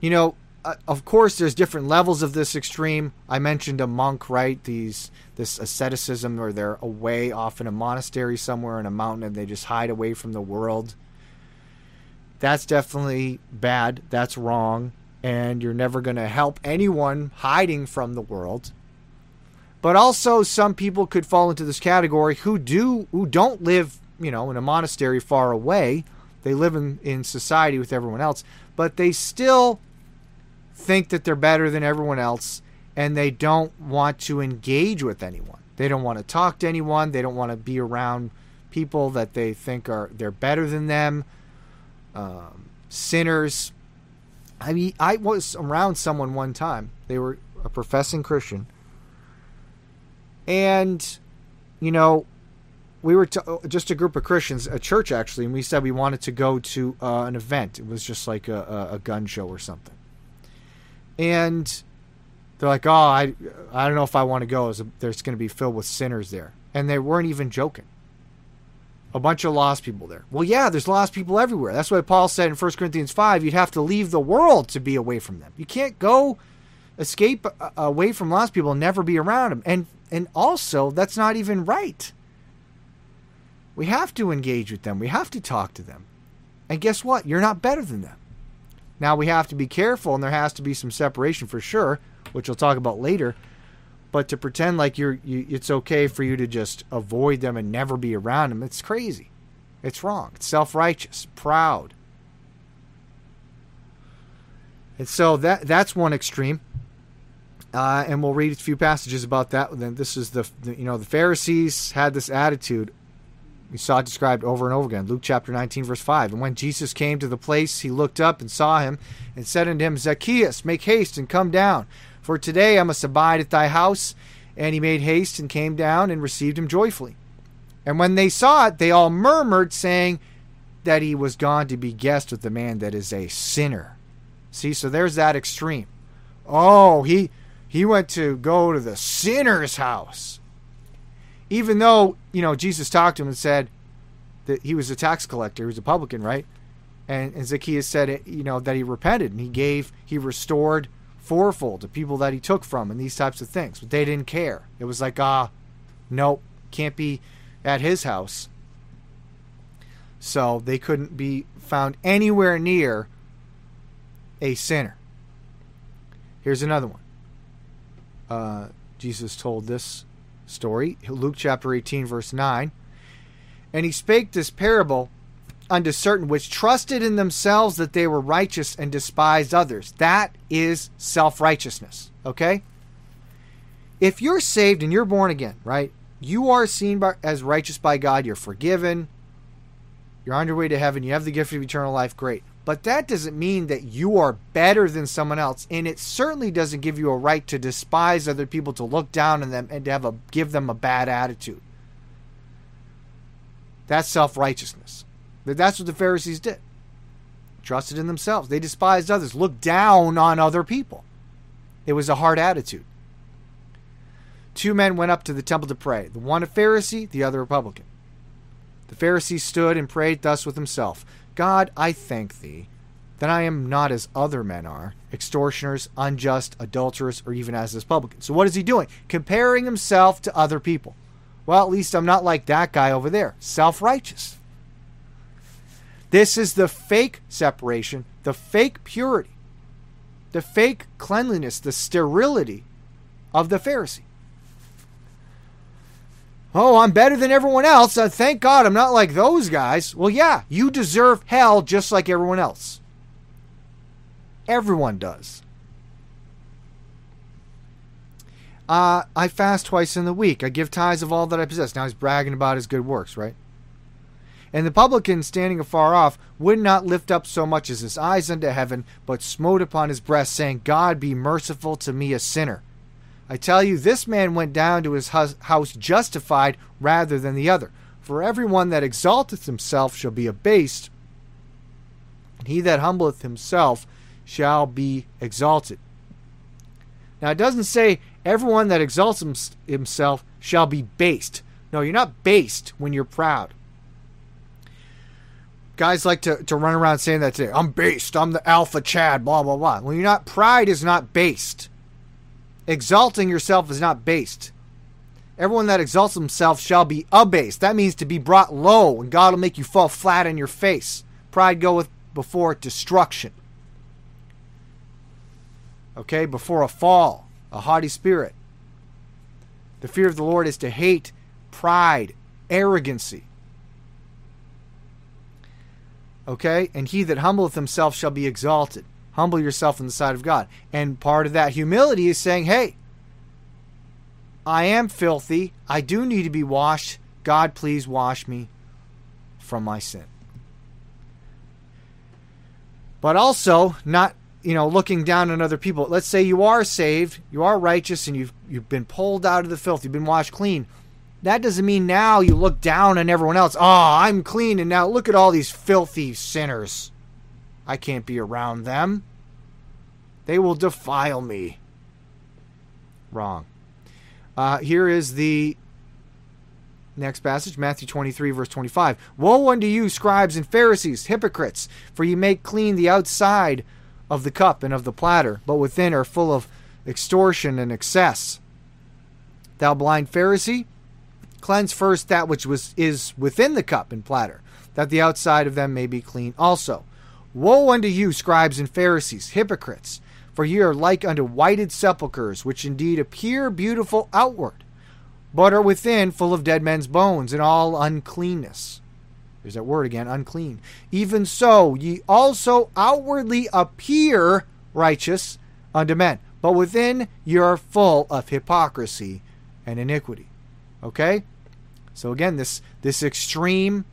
you know, uh, of course, there's different levels of this extreme. I mentioned a monk, right? These this asceticism, where they're away off in a monastery somewhere in a mountain and they just hide away from the world. That's definitely bad. That's wrong, and you're never going to help anyone hiding from the world. But also, some people could fall into this category who do who don't live, you know, in a monastery far away. They live in, in society with everyone else, but they still think that they're better than everyone else and they don't want to engage with anyone. They don't want to talk to anyone. They don't want to be around people that they think are they're better than them. Um, sinners. I mean, I was around someone one time. They were a professing Christian, and you know, we were t- just a group of Christians, a church actually, and we said we wanted to go to uh, an event. It was just like a, a gun show or something and they're like, "Oh, I I don't know if I want to go. There's going to be filled with sinners there," and they weren't even joking. A bunch of lost people there. Well, yeah, there's lost people everywhere. That's why Paul said in 1 Corinthians 5, you'd have to leave the world to be away from them. You can't go escape uh, away from lost people and never be around them. And and also, that's not even right. We have to engage with them. We have to talk to them. And guess what? You're not better than them. Now we have to be careful, and there has to be some separation for sure, which we'll talk about later. But to pretend like you're, you, it's okay for you to just avoid them and never be around them, it's crazy. It's wrong. It's self righteous, proud. And so that that's one extreme. Uh, and we'll read a few passages about that. then this is the, the you know the Pharisees had this attitude we saw it described over and over again. Luke chapter 19, verse 5. And when Jesus came to the place, he looked up and saw him, and said unto him, Zacchaeus, make haste and come down, for today I must abide at thy house. And he made haste and came down and received him joyfully. And when they saw it, they all murmured, saying that he was gone to be guest with the man that is a sinner. See, so there's that extreme. Oh, he he went to go to the sinner's house even though you know Jesus talked to him and said that he was a tax collector, he was a publican, right? And, and Zacchaeus said, you know, that he repented and he gave, he restored fourfold to people that he took from and these types of things. But they didn't care. It was like, ah, nope, can't be at his house. So they couldn't be found anywhere near a sinner. Here's another one. Uh, Jesus told this story, Luke chapter 18, verse 9. And he spake this parable unto certain which trusted in themselves that they were righteous and despised others. That is self righteousness. Okay? If you're saved and you're born again, right? You are seen by, as righteous by God. You're forgiven. You're on your way to heaven. You have the gift of eternal life. Great. But that doesn't mean that you are better than someone else, and it certainly doesn't give you a right to despise other people, to look down on them, and to have a give them a bad attitude. That's self righteousness. That's what the Pharisees did. Trusted in themselves. They despised others, looked down on other people. It was a hard attitude. Two men went up to the temple to pray, the one a Pharisee, the other a publican. The Pharisee stood and prayed thus with himself God, I thank thee that I am not as other men are, extortioners, unjust, adulterers, or even as this publican. So what is he doing? Comparing himself to other people. Well, at least I'm not like that guy over there, self righteous. This is the fake separation, the fake purity, the fake cleanliness, the sterility of the Pharisee. Oh, I'm better than everyone else. Uh, thank God I'm not like those guys. Well, yeah, you deserve hell just like everyone else. Everyone does. Uh, I fast twice in the week. I give tithes of all that I possess. Now he's bragging about his good works, right? And the publican, standing afar off, would not lift up so much as his eyes unto heaven, but smote upon his breast, saying, God be merciful to me, a sinner. I tell you, this man went down to his house justified rather than the other. For every one that exalteth himself shall be abased, and he that humbleth himself shall be exalted. Now, it doesn't say everyone that exalts himself shall be based. No, you're not based when you're proud. Guys like to, to run around saying that today. I'm based. I'm the alpha Chad, blah, blah, blah. When you're not, pride is not based. Exalting yourself is not based. Everyone that exalts himself shall be abased. That means to be brought low, and God will make you fall flat on your face. Pride goeth before destruction. Okay, before a fall, a haughty spirit. The fear of the Lord is to hate pride, arrogancy. Okay, and he that humbleth himself shall be exalted. Humble yourself in the sight of God. And part of that humility is saying, hey, I am filthy. I do need to be washed. God, please wash me from my sin. But also, not you know looking down on other people. Let's say you are saved, you are righteous, and you've you've been pulled out of the filth, you've been washed clean. That doesn't mean now you look down on everyone else. Oh, I'm clean, and now look at all these filthy sinners. I can't be around them. They will defile me. Wrong. Uh, here is the next passage Matthew 23, verse 25. Woe unto you, scribes and Pharisees, hypocrites, for ye make clean the outside of the cup and of the platter, but within are full of extortion and excess. Thou blind Pharisee, cleanse first that which was is within the cup and platter, that the outside of them may be clean also. Woe unto you, scribes and Pharisees, hypocrites, for ye are like unto whited sepulchres, which indeed appear beautiful outward, but are within full of dead men's bones and all uncleanness. There's that word again, unclean. Even so, ye also outwardly appear righteous unto men, but within ye are full of hypocrisy and iniquity. Okay? So again, this this extreme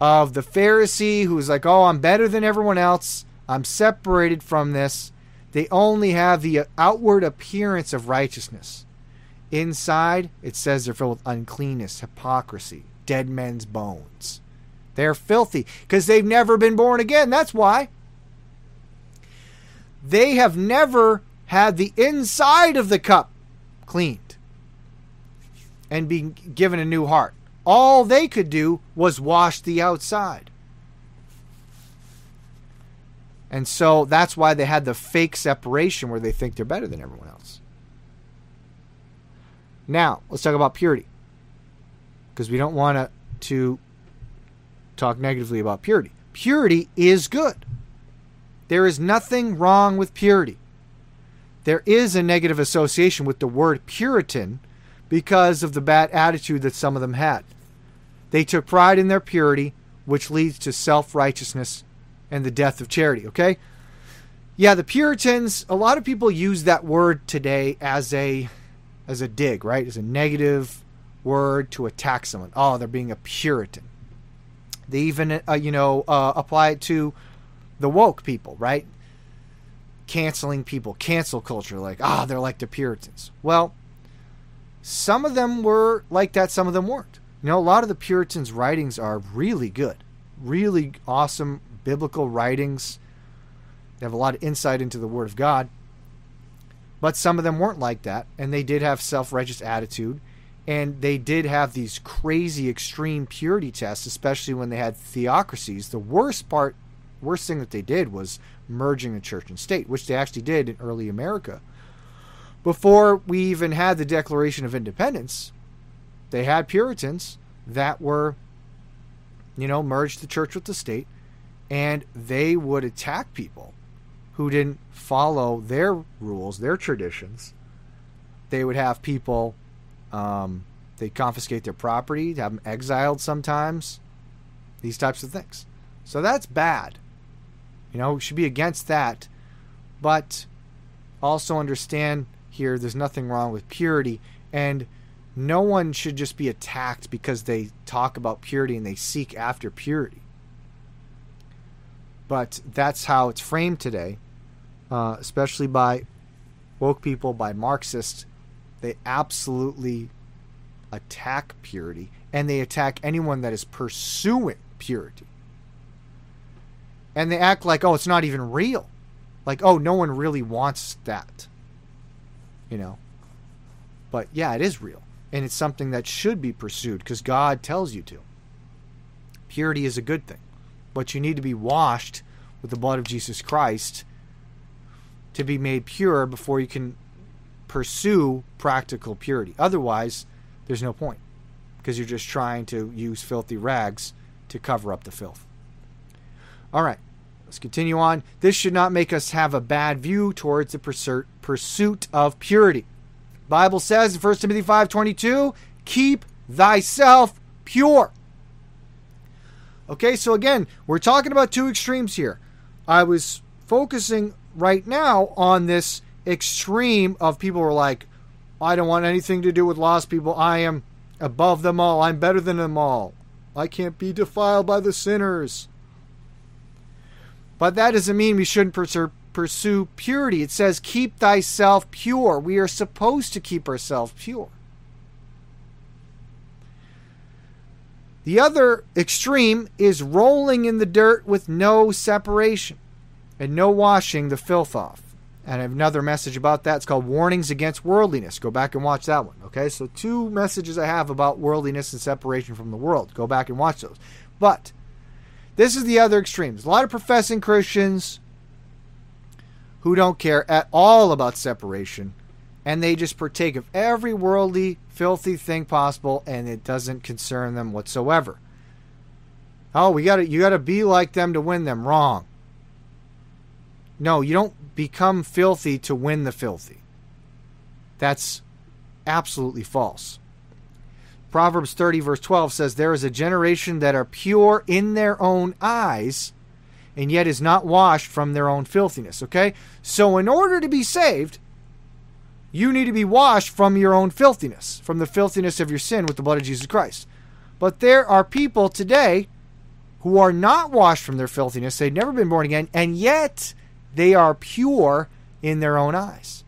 of the Pharisee who's like, oh, I'm better than everyone else. I'm separated from this. They only have the outward appearance of righteousness. Inside, it says they're filled with uncleanness, hypocrisy, dead men's bones. They're filthy because they've never been born again. That's why. They have never had the inside of the cup cleaned and be given a new heart. All they could do was wash the outside. And so that's why they had the fake separation where they think they're better than everyone else. Now, let's talk about purity. Because we don't want to, to talk negatively about purity. Purity is good. There is nothing wrong with purity. There is a negative association with the word Puritan because of the bad attitude that some of them had. They took pride in their purity, which leads to self righteousness and the death of charity. Okay? Yeah, the Puritans, a lot of people use that word today as a as a dig, right? As a negative word to attack someone. Oh, they're being a Puritan. They even, uh, you know, uh, apply it to the woke people, right? Canceling people, cancel culture, like, ah, oh, they're like the Puritans. Well, some of them were like that, some of them weren't. You know, a lot of the Puritans' writings are really good, really awesome biblical writings. They have a lot of insight into the Word of God. But some of them weren't like that, and they did have self righteous attitude, and they did have these crazy extreme purity tests, especially when they had theocracies. The worst part, worst thing that they did was merging the church and state, which they actually did in early America. Before we even had the Declaration of Independence, they had Puritans that were, you know, merged the church with the state, and they would attack people who didn't follow their rules, their traditions. They would have people, um, They confiscate their property, have them exiled sometimes. These types of things. So that's bad. You know, we should be against that. But also understand here there's nothing wrong with purity. And no one should just be attacked because they talk about purity and they seek after purity. But that's how it's framed today, uh, especially by woke people, by Marxists. They absolutely attack purity and they attack anyone that is pursuing purity. And they act like, oh, it's not even real. Like, oh, no one really wants that. You know? But yeah, it is real. And it's something that should be pursued because God tells you to. Purity is a good thing. But you need to be washed with the blood of Jesus Christ to be made pure before you can pursue practical purity. Otherwise, there's no point because you're just trying to use filthy rags to cover up the filth. All right, let's continue on. This should not make us have a bad view towards the pursuit of purity. Bible says in 1 Timothy 5:22, "Keep thyself pure." Okay, so again, we're talking about two extremes here. I was focusing right now on this extreme of people who are like, I don't want anything to do with lost people. I am above them all. I'm better than them all. I can't be defiled by the sinners. But that doesn't mean we shouldn't pursue, pursue purity. It says, keep thyself pure. We are supposed to keep ourselves pure. The other extreme is rolling in the dirt with no separation and no washing the filth off and I have another message about that. It's called Warnings Against Worldliness. Go back and watch that one. Okay, so two messages I have about worldliness and separation from the world. Go back and watch those. But this is the other extremes. A lot of professing Christians who don't care at all about separation and they just partake of every worldly, filthy thing possible and it doesn't concern them whatsoever. Oh, we got to you got to be like them to win them. Wrong. No, you don't become filthy to win the filthy. That's absolutely false. Proverbs 30, verse 12 says, There is a generation that are pure in their own eyes, and yet is not washed from their own filthiness. Okay? So, in order to be saved, you need to be washed from your own filthiness, from the filthiness of your sin with the blood of Jesus Christ. But there are people today who are not washed from their filthiness. They've never been born again, and yet they are pure in their own eyes.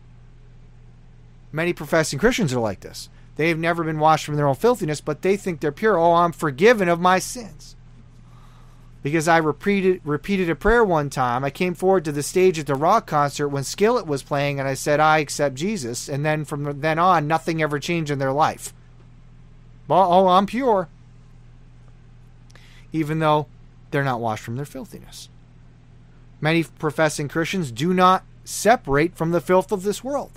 Many professing Christians are like this. They've never been washed from their own filthiness, but they think they're pure. Oh, I'm forgiven of my sins. Because I repeated repeated a prayer one time. I came forward to the stage at the rock concert when Skillet was playing, and I said, I accept Jesus. And then from then on, nothing ever changed in their life. Well, oh, I'm pure. Even though they're not washed from their filthiness. Many professing Christians do not separate from the filth of this world.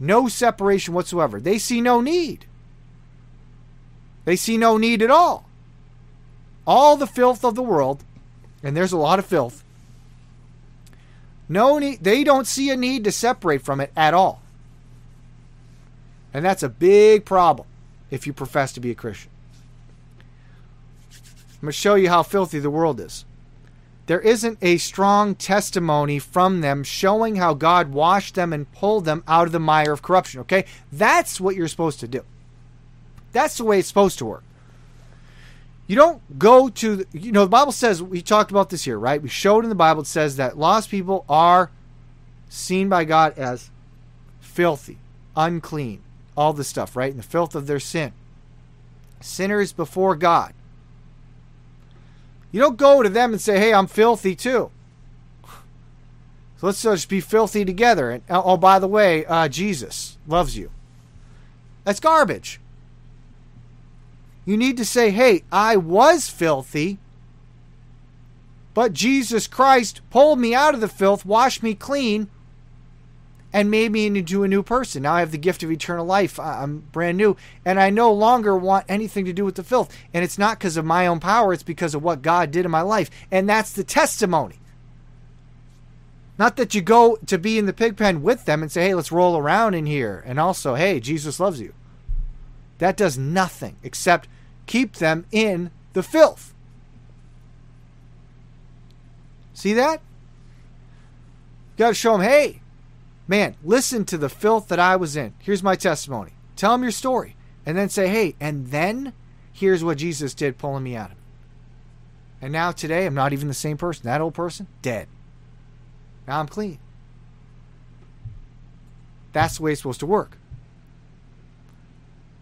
No separation whatsoever. They see no need. They see no need at all. All the filth of the world, and there's a lot of filth. No need, they don't see a need to separate from it at all. And that's a big problem if you profess to be a Christian. I'm going to show you how filthy the world is there isn't a strong testimony from them showing how God washed them and pulled them out of the mire of corruption. Okay? That's what you're supposed to do. That's the way it's supposed to work. You don't go to, you know, the Bible says, we talked about this here, right? We showed in the Bible, it says that lost people are seen by God as filthy, unclean, all this stuff, right? In the filth of their sin. Sinners before God. You don't go to them and say, hey, I'm filthy too. So let's just be filthy together. And oh, oh, by the way, uh, Jesus loves you. That's garbage. You need to say, hey, I was filthy, but Jesus Christ pulled me out of the filth, washed me clean, and made me into a new person. Now I have the gift of eternal life. I'm brand new, and I no longer want anything to do with the filth. And it's not because of my own power, it's because of what God did in my life. And that's the testimony. Not that you go to be in the pig pen with them and say, hey, let's roll around in here. And also, hey, Jesus loves you. That does nothing except keep them in the filth. See that? You got to show them, hey, man, listen to the filth that I was in. Here's my testimony. Tell them your story. And then say, hey, and then here's what Jesus did pulling me out of it. And now today, I'm not even the same person. That old person, dead. Now I'm clean. That's the way it's supposed to work.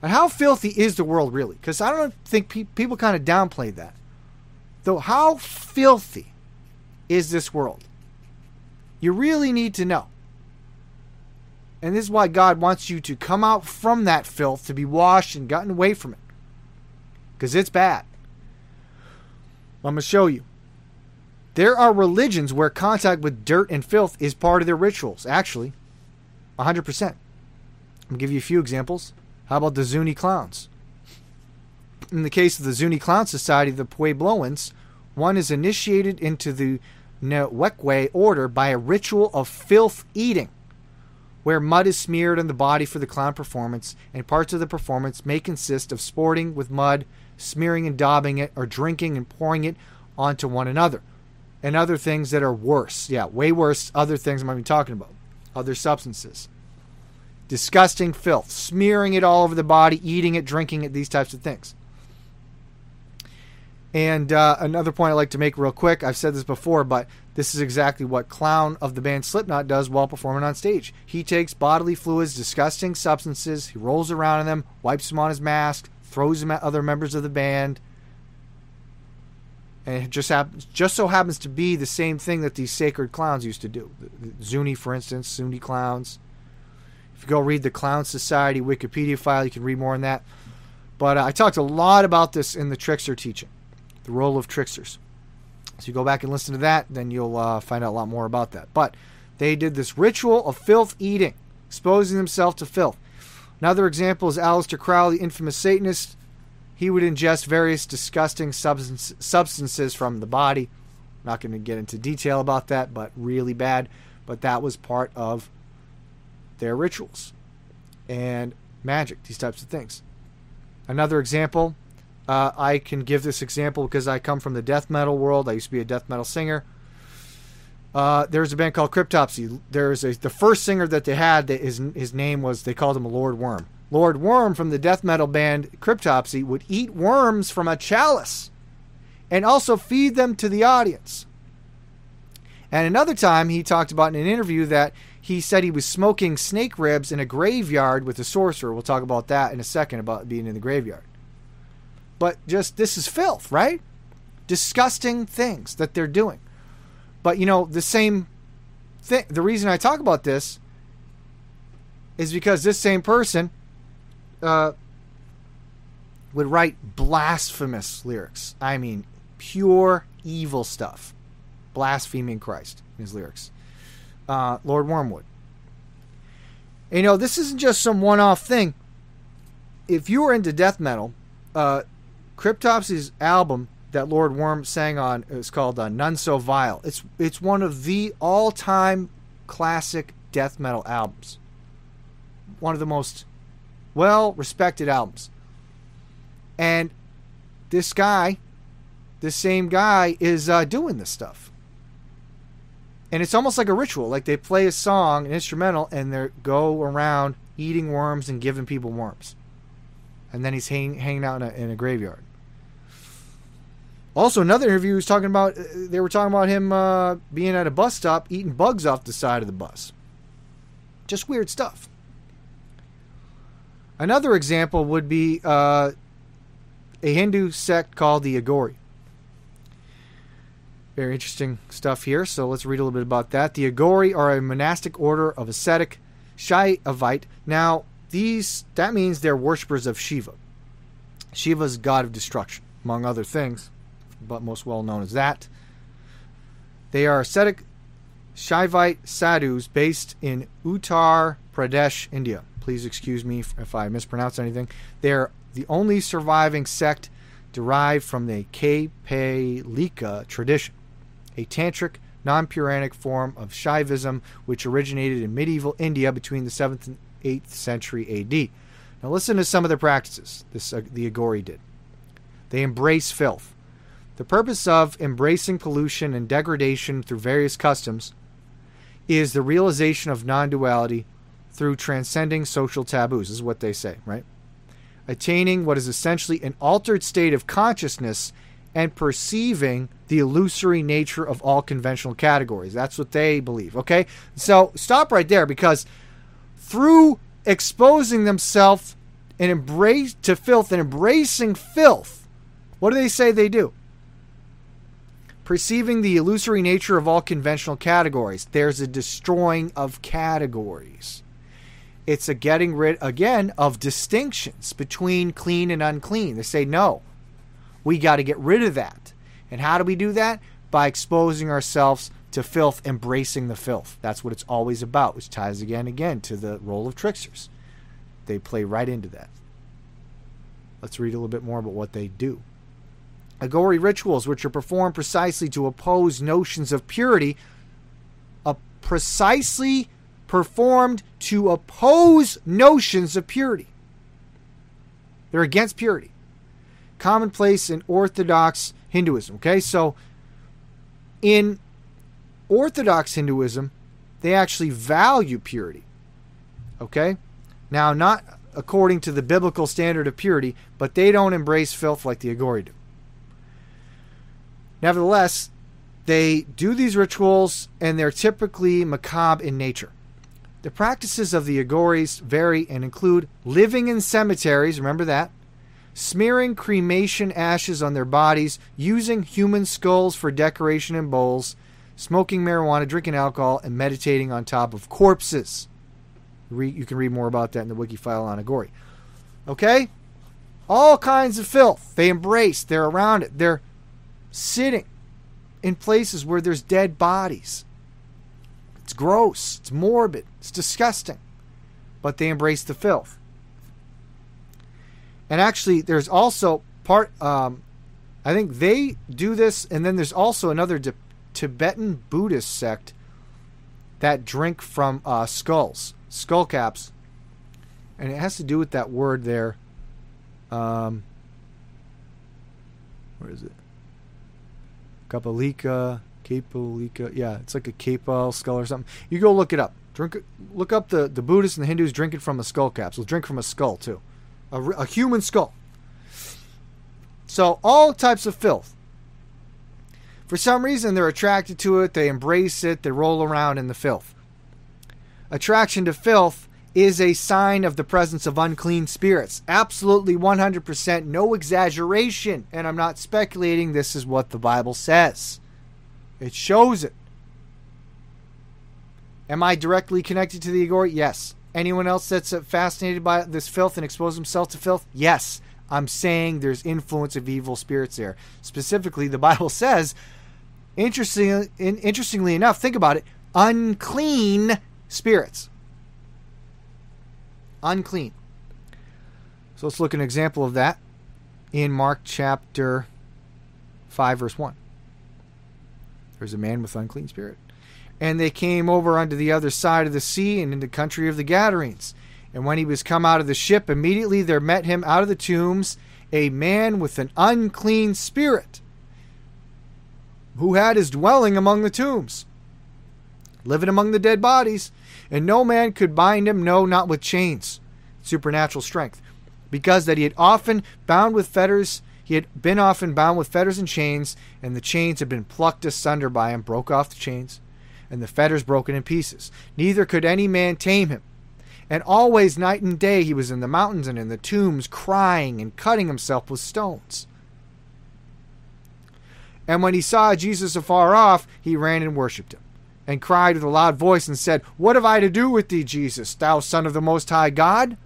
And how filthy is the world really? Because I don't think pe- people kind of downplay that. Though, how filthy is this world? You really need to know. And this is why God wants you to come out from that filth to be washed and gotten away from it. Because it's bad. I'm going to show you. There are religions where contact with dirt and filth is part of their rituals, actually. 100%. I'm going to give you a few examples. How about the Zuni clowns? In the case of the Zuni Clown Society, the Puebloans, one is initiated into the Nwekwe order by a ritual of filth eating, where mud is smeared on the body for the clown performance, and parts of the performance may consist of sporting with mud, smearing and daubing it, or drinking and pouring it onto one another. And other things that are worse. Yeah, way worse. Other things I'm be talking about. Other substances. Disgusting filth. Smearing it all over the body, eating it, drinking it, these types of things. And uh, another point I'd like to make real quick I've said this before, but this is exactly what Clown of the band Slipknot does while performing on stage. He takes bodily fluids, disgusting substances, he rolls around in them, wipes them on his mask, throws them at other members of the band. And it just happens, just so happens to be the same thing that these sacred clowns used to do. Zuni, for instance, Zuni clowns. If you go read the Clown Society Wikipedia file, you can read more on that. But uh, I talked a lot about this in the trickster teaching, the role of tricksters. So you go back and listen to that, then you'll uh, find out a lot more about that. But they did this ritual of filth eating, exposing themselves to filth. Another example is Aleister Crowley, the infamous Satanist. He would ingest various disgusting substance, substances from the body. not going to get into detail about that, but really bad. But that was part of their rituals and magic, these types of things. Another example, uh, I can give this example because I come from the death metal world. I used to be a death metal singer. Uh, there's a band called Cryptopsy. There's a the first singer that they had. That his his name was they called him Lord Worm. Lord Worm from the death metal band Cryptopsy would eat worms from a chalice, and also feed them to the audience. And another time he talked about in an interview that he said he was smoking snake ribs in a graveyard with a sorcerer. We'll talk about that in a second about being in the graveyard. But just this is filth, right? Disgusting things that they're doing. But you know, the same thing, the reason I talk about this is because this same person uh, would write blasphemous lyrics. I mean, pure evil stuff. Blaspheming Christ in his lyrics. Uh, Lord Wormwood. You know, this isn't just some one off thing. If you were into death metal, uh, Cryptopsy's album that Lord Worm sang on. is called uh, "None So Vile." It's it's one of the all-time classic death metal albums. One of the most well-respected albums. And this guy, this same guy, is uh, doing this stuff. And it's almost like a ritual. Like they play a song, an instrumental, and they go around eating worms and giving people worms. And then he's hang, hanging out in a, in a graveyard. Also, another interview was talking about uh, they were talking about him uh, being at a bus stop eating bugs off the side of the bus. Just weird stuff. Another example would be uh, a Hindu sect called the Aghori. Very interesting stuff here. So let's read a little bit about that. The Aghori are a monastic order of ascetic Shaivite. Now, these that means they're worshippers of Shiva. Shiva is god of destruction, among other things but most well known as that. They are ascetic Shaivite sadhus based in Uttar Pradesh, India. Please excuse me if I mispronounce anything. They're the only surviving sect derived from the Kapalika tradition, a tantric, non Puranic form of Shaivism which originated in medieval India between the 7th and 8th century AD. Now listen to some of the practices this uh, the Aghori did. They embrace filth. The purpose of embracing pollution and degradation through various customs is the realization of non-duality through transcending social taboos, is what they say, right? Attaining what is essentially an altered state of consciousness and perceiving the illusory nature of all conventional categories. That's what they believe, okay? So stop right there because through exposing themselves and embrace to filth and embracing filth, what do they say they do? Perceiving the illusory nature of all conventional categories. There's a destroying of categories. It's a getting rid again of distinctions between clean and unclean. They say no. We got to get rid of that. And how do we do that? By exposing ourselves to filth, embracing the filth. That's what it's always about, which ties again and again to the role of tricksters. They play right into that. Let's read a little bit more about what they do. Aghori rituals, which are performed precisely to oppose notions of purity, are precisely performed to oppose notions of purity. They're against purity. Commonplace in Orthodox Hinduism. Okay, so in Orthodox Hinduism, they actually value purity. Okay? Now, not according to the biblical standard of purity, but they don't embrace filth like the Aghori do. Nevertheless, they do these rituals and they're typically macabre in nature. The practices of the Aghoris vary and include living in cemeteries, remember that, smearing cremation ashes on their bodies, using human skulls for decoration in bowls, smoking marijuana, drinking alcohol, and meditating on top of corpses. you can read more about that in the wiki file on Aghori. Okay? All kinds of filth. They embrace, they're around it. They're sitting in places where there's dead bodies. It's gross, it's morbid, it's disgusting. But they embrace the filth. And actually, there's also part, um, I think they do this, and then there's also another Tibetan Buddhist sect that drink from uh, skulls, skull caps. And it has to do with that word there. Um, where is it? Kapalika, Kapalika. Yeah, it's like a Kapal skull or something. You go look it up. Drink, look up the, the Buddhists and the Hindus drinking from a skull capsule. Drink from a skull too, a, a human skull. So all types of filth. For some reason, they're attracted to it, they embrace it, they roll around in the filth. Attraction to filth is a sign of the presence of unclean spirits. Absolutely 100%, no exaggeration. And I'm not speculating, this is what the Bible says. It shows it. Am I directly connected to the Aghori? Yes. Anyone else that's fascinated by this filth and expose himself to filth? Yes. I'm saying there's influence of evil spirits there. Specifically, the Bible says Interesting, interestingly enough, think about it unclean spirits. Unclean. So let's look at an example of that in Mark chapter 5, verse 1. There's a man with unclean spirit. And they came over unto the other side of the sea and into the country of the Gadarenes. And when he was come out of the ship, immediately there met him out of the tombs a man with an unclean spirit who had his dwelling among the tombs, living among the dead bodies, and no man could bind him, no, not with chains, supernatural strength, because that he had often bound with fetters, he had been often bound with fetters and chains, and the chains had been plucked asunder by him, broke off the chains, and the fetters broken in pieces. Neither could any man tame him. And always, night and day, he was in the mountains and in the tombs, crying and cutting himself with stones. And when he saw Jesus afar off, he ran and worshipped him, and cried with a loud voice, and said, What have I to do with thee, Jesus, thou Son of the Most High God?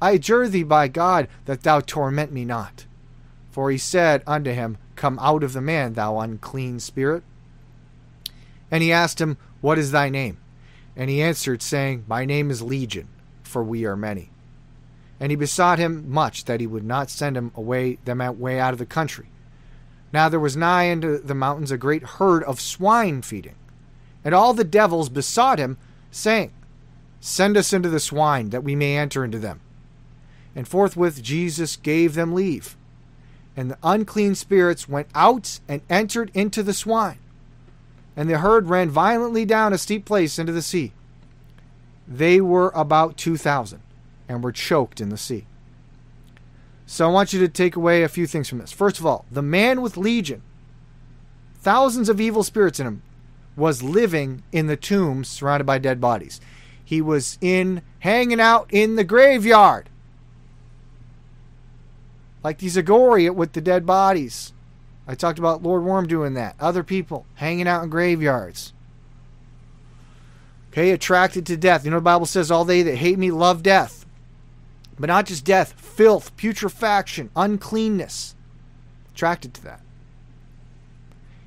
I adjure thee by God that thou torment me not. For he said unto him, Come out of the man, thou unclean spirit. And he asked him, What is thy name? And he answered, saying, My name is Legion, for we are many. And he besought him much that he would not send him away them away out of the country. Now there was nigh unto the mountains a great herd of swine feeding. And all the devils besought him, saying, Send us into the swine, that we may enter into them. And forthwith Jesus gave them leave. And the unclean spirits went out and entered into the swine. And the herd ran violently down a steep place into the sea. They were about 2,000 and were choked in the sea. So I want you to take away a few things from this. First of all, the man with legion, thousands of evil spirits in him, was living in the tombs surrounded by dead bodies. He was in hanging out in the graveyard. Like these Agoria with the dead bodies. I talked about Lord Worm doing that. Other people hanging out in graveyards. Okay, attracted to death. You know the Bible says all they that hate me love death. But not just death, filth, putrefaction, uncleanness. Attracted to that.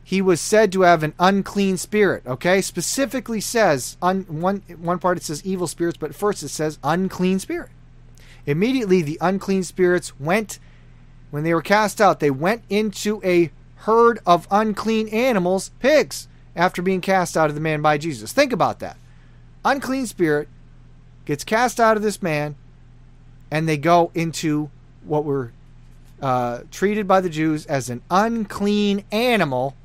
He was said to have an unclean spirit, okay? Specifically says un, one one part it says evil spirits, but first it says unclean spirit. Immediately the unclean spirits went when they were cast out, they went into a herd of unclean animals, pigs, after being cast out of the man by Jesus. Think about that. Unclean spirit gets cast out of this man, and they go into what were uh, treated by the Jews as an unclean animal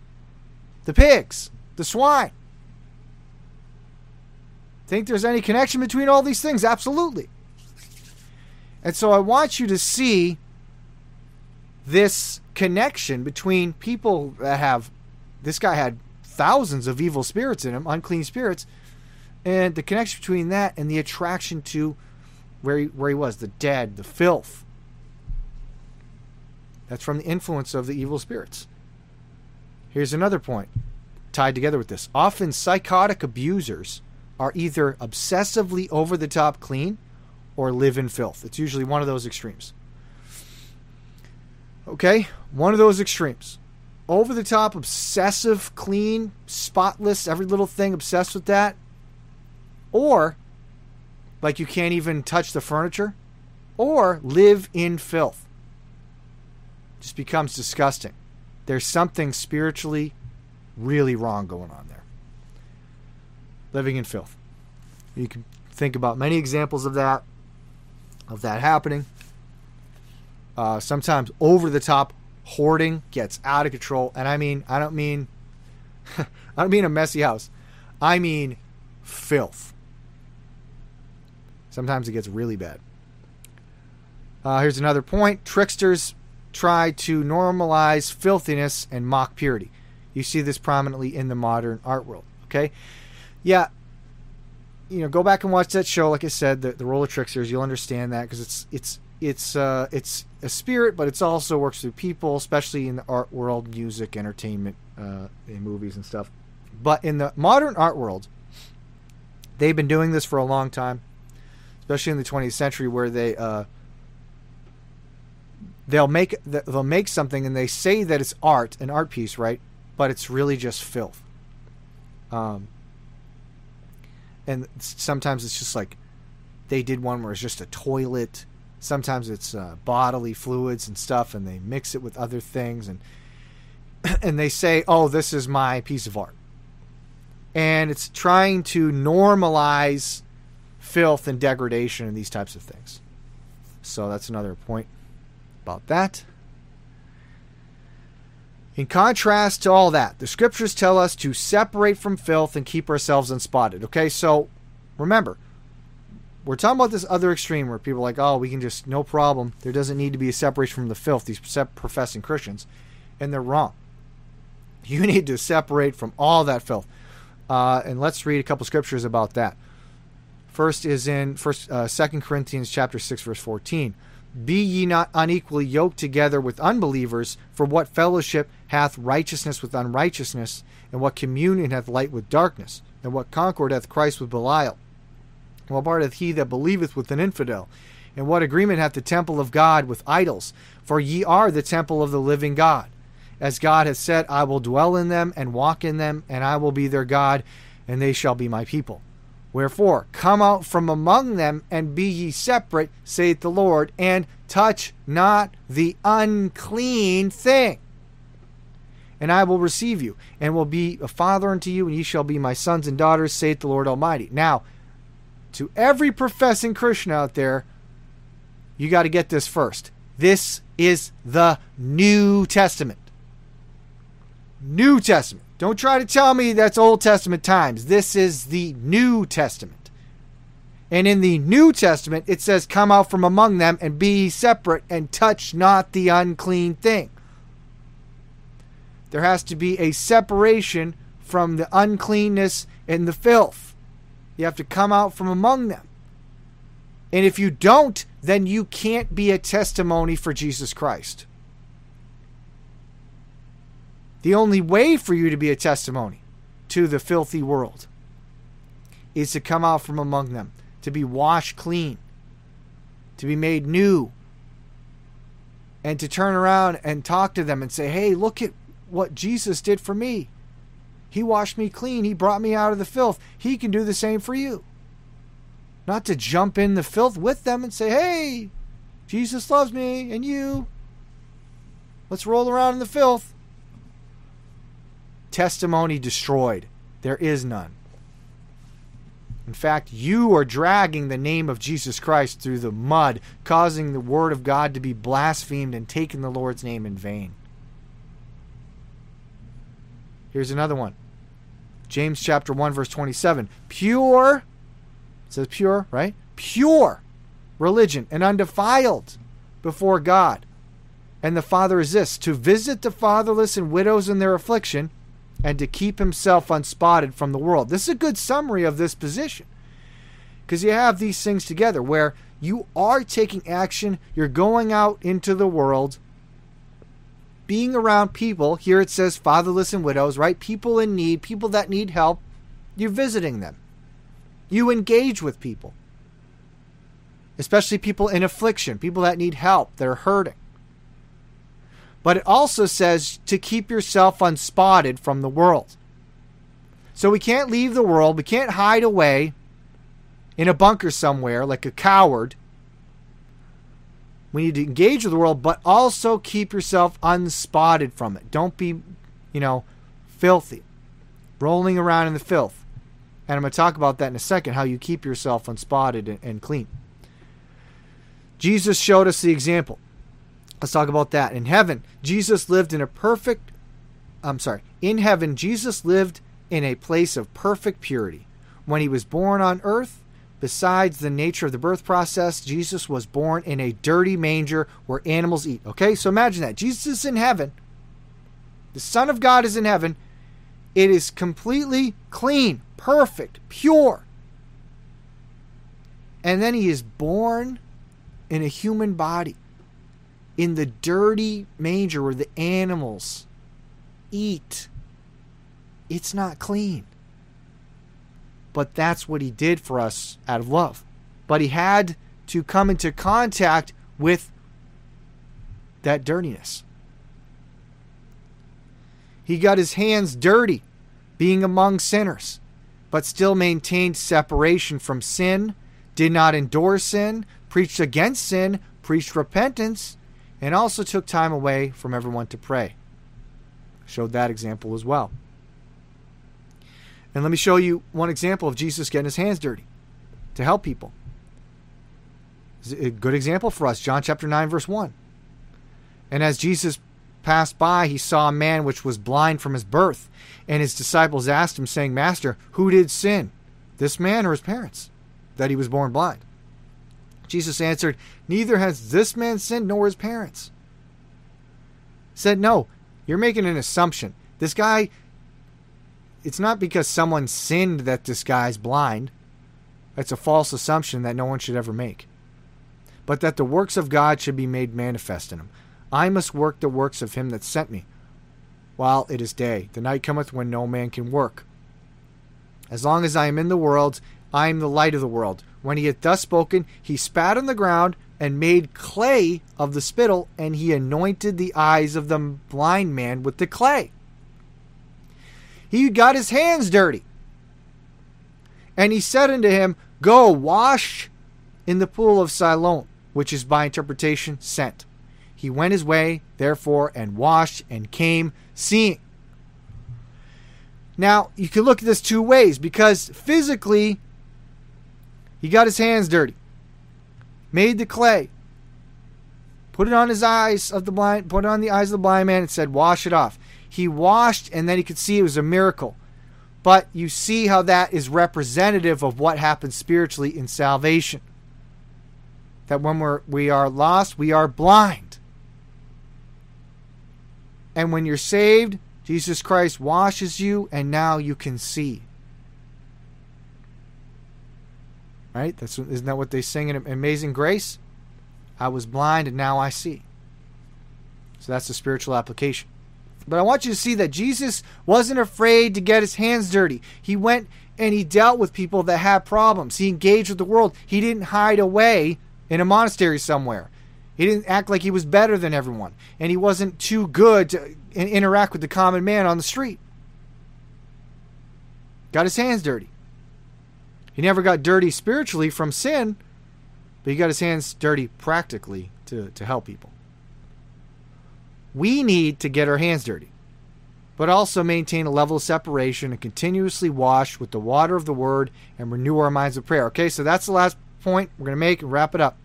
the pigs, the swine. Think there's any connection between all these things? Absolutely. And so I want you to see this connection between people that have this guy had thousands of evil spirits in him, unclean spirits, and the connection between that and the attraction to where he, where he was, the dead, the filth. That's from the influence of the evil spirits. Here's another point tied together with this. Often psychotic abusers are either obsessively over the top clean or live in filth. It's usually one of those extremes. Okay? One of those extremes. Over the top, obsessive, clean, spotless, every little thing, obsessed with that. Or, like you can't even touch the furniture. Or live in filth. Just becomes disgusting. There's something spiritually really wrong going on there. Living in filth. You can think about many examples of that, of that happening. Uh, sometimes over the top hoarding gets out of control, and I mean I don't mean I don't mean a messy house. I mean filth. Sometimes it gets really bad. Uh, here's another point: tricksters try to normalize filthiness and mock purity. You see this prominently in the modern art world. Okay, yeah, you know, go back and watch that show. Like I said, the, the role of tricksters, you'll understand that because it's it's it's uh, it's a spirit, but it's also works through people, especially in the art world, music, entertainment, uh, in movies and stuff. But in the modern art world, they've been doing this for a long time, especially in the 20th century, where they uh, they'll make they'll make something and they say that it's art, an art piece, right? But it's really just filth. Um, and sometimes it's just like they did one where it's just a toilet Sometimes it's uh, bodily fluids and stuff, and they mix it with other things, and and they say, "Oh, this is my piece of art," and it's trying to normalize filth and degradation and these types of things. So that's another point about that. In contrast to all that, the scriptures tell us to separate from filth and keep ourselves unspotted. Okay, so remember, we're talking about this other extreme where people are like, oh, we can just, no problem. There doesn't need to be a separation from the filth, these professing Christians. And they're wrong. You need to separate from all that filth. Uh, and let's read a couple scriptures about that. First is in first, uh, 2 Corinthians chapter 6, verse 14. Be ye not unequally yoked together with unbelievers, for what fellowship hath righteousness with unrighteousness, and what communion hath light with darkness, and what concord hath Christ with Belial? What part hath he that believeth with an infidel? And what agreement hath the temple of God with idols? For ye are the temple of the living God. As God hath said, I will dwell in them and walk in them, and I will be their God, and they shall be my people. Wherefore, come out from among them, and be ye separate, saith the Lord, and touch not the unclean thing. And I will receive you, and will be a father unto you, and ye shall be my sons and daughters, saith the Lord Almighty. Now, to every professing Christian out there, you got to get this first. This is the New Testament. New Testament. Don't try to tell me that's Old Testament times. This is the New Testament. And in the New Testament, it says, Come out from among them and be separate and touch not the unclean thing. There has to be a separation from the uncleanness and the filth. You have to come out from among them. And if you don't, then you can't be a testimony for Jesus Christ. The only way for you to be a testimony to the filthy world is to come out from among them, to be washed clean, to be made new, and to turn around and talk to them and say, hey, look at what Jesus did for me. He washed me clean. He brought me out of the filth. He can do the same for you. Not to jump in the filth with them and say, hey, Jesus loves me and you. Let's roll around in the filth. Testimony destroyed. There is none. In fact, you are dragging the name of Jesus Christ through the mud, causing the word of God to be blasphemed and taking the Lord's name in vain. Here's another one. James chapter 1 verse 27. Pure it says pure, right? Pure religion and undefiled before God. And the Father is this to visit the fatherless and widows in their affliction and to keep himself unspotted from the world. This is a good summary of this position. Because you have these things together where you are taking action, you're going out into the world, being around people. Here it says fatherless and widows, right? People in need, people that need help. You're visiting them. You engage with people, especially people in affliction, people that need help, they're hurting. But it also says to keep yourself unspotted from the world. So we can't leave the world, we can't hide away in a bunker somewhere like a coward we need to engage with the world, but also keep yourself unspotted from it. Don't be, you know, filthy, rolling around in the filth. And I'm going to talk about that in a second, how you keep yourself unspotted and, clean. Jesus showed us the example. Let's talk about that. In heaven, Jesus lived in a perfect, I'm sorry, in heaven, Jesus lived in a place of perfect purity. When he was born on earth, Besides the nature of the birth process, Jesus was born in a dirty manger where animals eat. Okay, so imagine that. Jesus is in heaven. The Son of God is in heaven. It is completely clean, perfect, pure. And then he is born in a human body in the dirty manger where the animals eat. It's not clean but that's what he did for us out of love. But he had to come into contact with that dirtiness. He got his hands dirty being among sinners, but still maintained separation from sin, did not endorse sin, preached against sin, preached repentance, and also took time away from everyone to pray. Showed that example as well. And let me show you one example of Jesus getting his hands dirty to help people. It's a good example for us, John chapter 9, verse 1. And as Jesus passed by, he saw a man which was blind from his birth. And his disciples asked him, saying, Master, who did sin, this man or his parents, that he was born blind? Jesus answered, Neither has this man sinned nor his parents. Said, No, you're making an assumption. This guy it's not because someone sinned that this guy's blind. That's a false assumption that no one should ever make. But that the works of God should be made manifest in him. I must work the works of him that sent me, while it is day. The night cometh when no man can work. As long as I am in the world, I am the light of the world. When he had thus spoken, he spat on the ground and made clay of the spittle, and he anointed the eyes of the blind man with the clay. He got his hands dirty. And he said unto him, Go wash in the pool of Siloam, which is by interpretation sent. He went his way, therefore, and washed and came seeing. Now, you can look at this two ways because physically, he got his hands dirty, made the clay, put it on his eyes of the blind, put it on the eyes of the blind man, and said, Wash it off. He washed, and then he could see it was a miracle. But you see how that is representative of what happens spiritually in salvation. That when we're, we are lost, we are blind. And when you're saved, Jesus Christ washes you, and now you can see. Right? That's isn't that what they sing in Amazing Grace? I was blind and now I see. So that's the spiritual application. But I want you to see that Jesus wasn't afraid to get his hands dirty. He went and he dealt with people that had problems. He engaged with the world. He didn't hide away in a monastery somewhere. He didn't act like he was better than everyone. And he wasn't too good to interact with the common man on the street. Got his hands dirty. He never got dirty spiritually from sin, but he got his hands dirty practically to, to help people. We need to get our hands dirty, but also maintain a level of separation and continuously wash with the water of the word and renew our minds with prayer. Okay, so that's the last point we're going to make and wrap it up.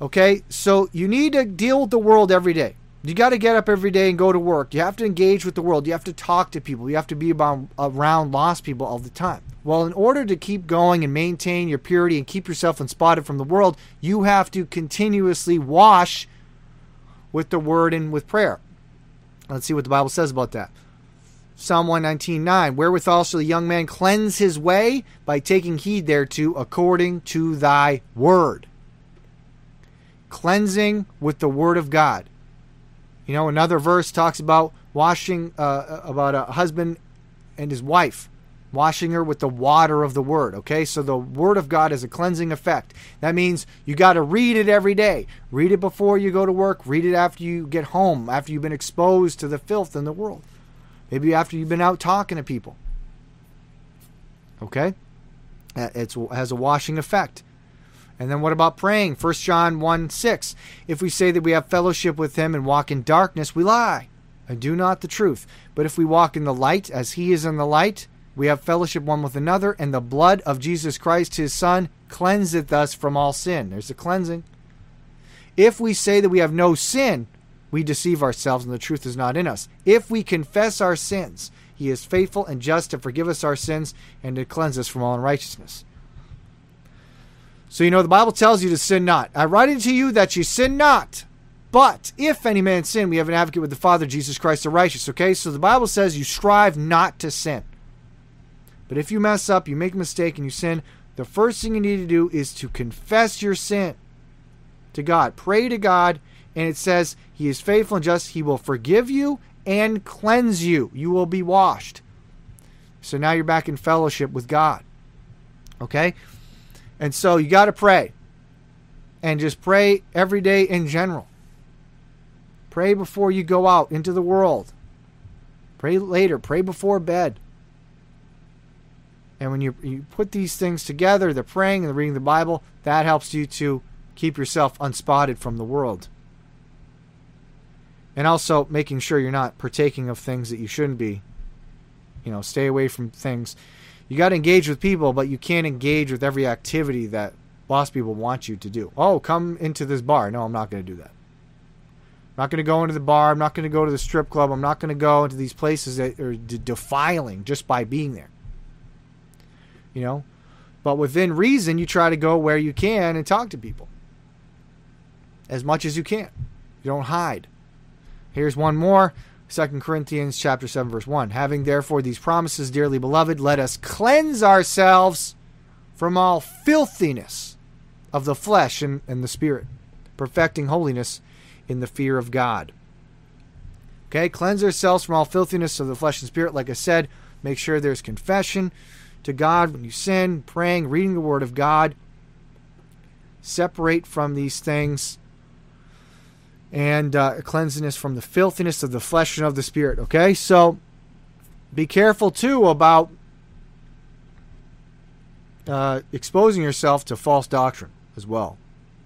Okay, so you need to deal with the world every day. You got to get up every day and go to work. You have to engage with the world. You have to talk to people. You have to be around lost people all the time. Well, in order to keep going and maintain your purity and keep yourself unspotted from the world, you have to continuously wash with the word and with prayer. Let's see what the Bible says about that. Psalm 119:9 Wherewithal shall the young man cleanse his way by taking heed thereto according to thy word. Cleansing with the word of God. You know, another verse talks about washing, uh, about a husband and his wife, washing her with the water of the word. Okay, so the word of God has a cleansing effect. That means you got to read it every day. Read it before you go to work, read it after you get home, after you've been exposed to the filth in the world. Maybe after you've been out talking to people. Okay? Uh, it has a washing effect. And then what about praying? 1 John 1 6. If we say that we have fellowship with him and walk in darkness, we lie and do not the truth. But if we walk in the light as he is in the light, we have fellowship one with another, and the blood of Jesus Christ his Son cleanseth us from all sin. There's a cleansing. If we say that we have no sin, we deceive ourselves and the truth is not in us. If we confess our sins, he is faithful and just to forgive us our sins and to cleanse us from all unrighteousness. So, you know, the Bible tells you to sin not. I write unto you that you sin not. But if any man sin, we have an advocate with the Father, Jesus Christ the righteous. Okay? So the Bible says you strive not to sin. But if you mess up, you make a mistake, and you sin, the first thing you need to do is to confess your sin to God. Pray to God, and it says He is faithful and just. He will forgive you and cleanse you. You will be washed. So now you're back in fellowship with God. Okay? And so you got to pray. And just pray every day in general. Pray before you go out into the world. Pray later. Pray before bed. And when you, you put these things together, the praying and the reading the Bible, that helps you to keep yourself unspotted from the world. And also making sure you're not partaking of things that you shouldn't be. You know, stay away from things you got to engage with people, but you can't engage with every activity that lost people want you to do. Oh, come into this bar. No, I'm not going to do that. I'm not going to go into the bar. I'm not going to go to the strip club. I'm not going to go into these places that are defiling just by being there. You know? But within reason, you try to go where you can and talk to people as much as you can. You don't hide. Here's one more. 2 Corinthians chapter 7 verse 1. Having therefore these promises, dearly beloved, let us cleanse ourselves from all filthiness of the flesh and, and the spirit, perfecting holiness in the fear of God. Okay, cleanse ourselves from all filthiness of the flesh and spirit. Like I said, make sure there's confession to God when you sin, praying, reading the Word of God. Separate from these things and uh, cleansiness from the filthiness of the flesh and of the spirit. Okay, so be careful too about uh, exposing yourself to false doctrine as well.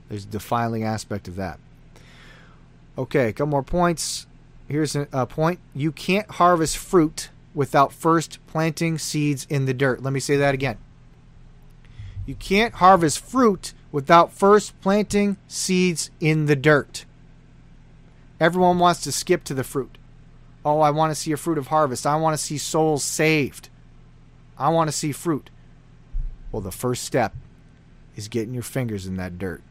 There's a defiling aspect of that. Okay, a couple more points. Here's a point: you can't harvest fruit without first planting seeds in the dirt. Let me say that again. You can't harvest fruit without first planting seeds in the dirt. Everyone wants to skip to the fruit. Oh, I want to see a fruit of harvest. I want to see souls saved. I want to see fruit. Well, the first step is getting your fingers in that dirt.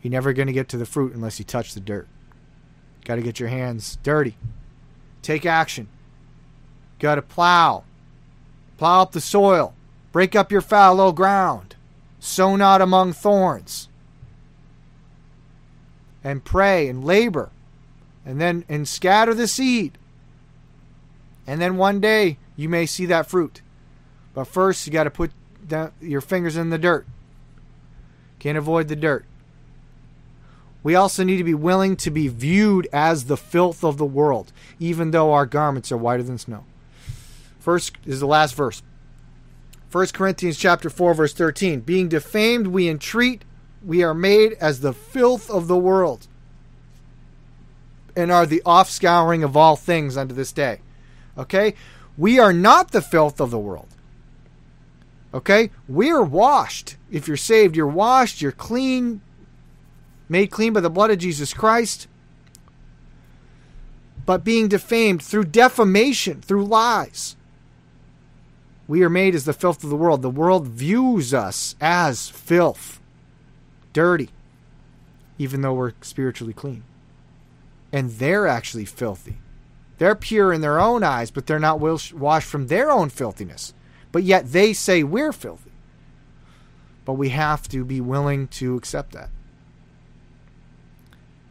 You're never going to get to the fruit unless you touch the dirt. Got to get your hands dirty. Take action. Got to plow. Plow up the soil. Break up your fallow ground. Sow not among thorns. And pray and labor. And then and scatter the seed. And then one day you may see that fruit. But first you got to put your fingers in the dirt. Can't avoid the dirt. We also need to be willing to be viewed as the filth of the world, even though our garments are whiter than snow. First is the last verse. 1 Corinthians chapter 4 verse 13. Being defamed we entreat we are made as the filth of the world and are the offscouring of all things unto this day. Okay? We are not the filth of the world. Okay? We are washed. If you're saved, you're washed, you're clean, made clean by the blood of Jesus Christ, but being defamed through defamation, through lies. We are made as the filth of the world. The world views us as filth, dirty, even though we're spiritually clean. And they're actually filthy. They're pure in their own eyes, but they're not washed from their own filthiness. But yet they say we're filthy. But we have to be willing to accept that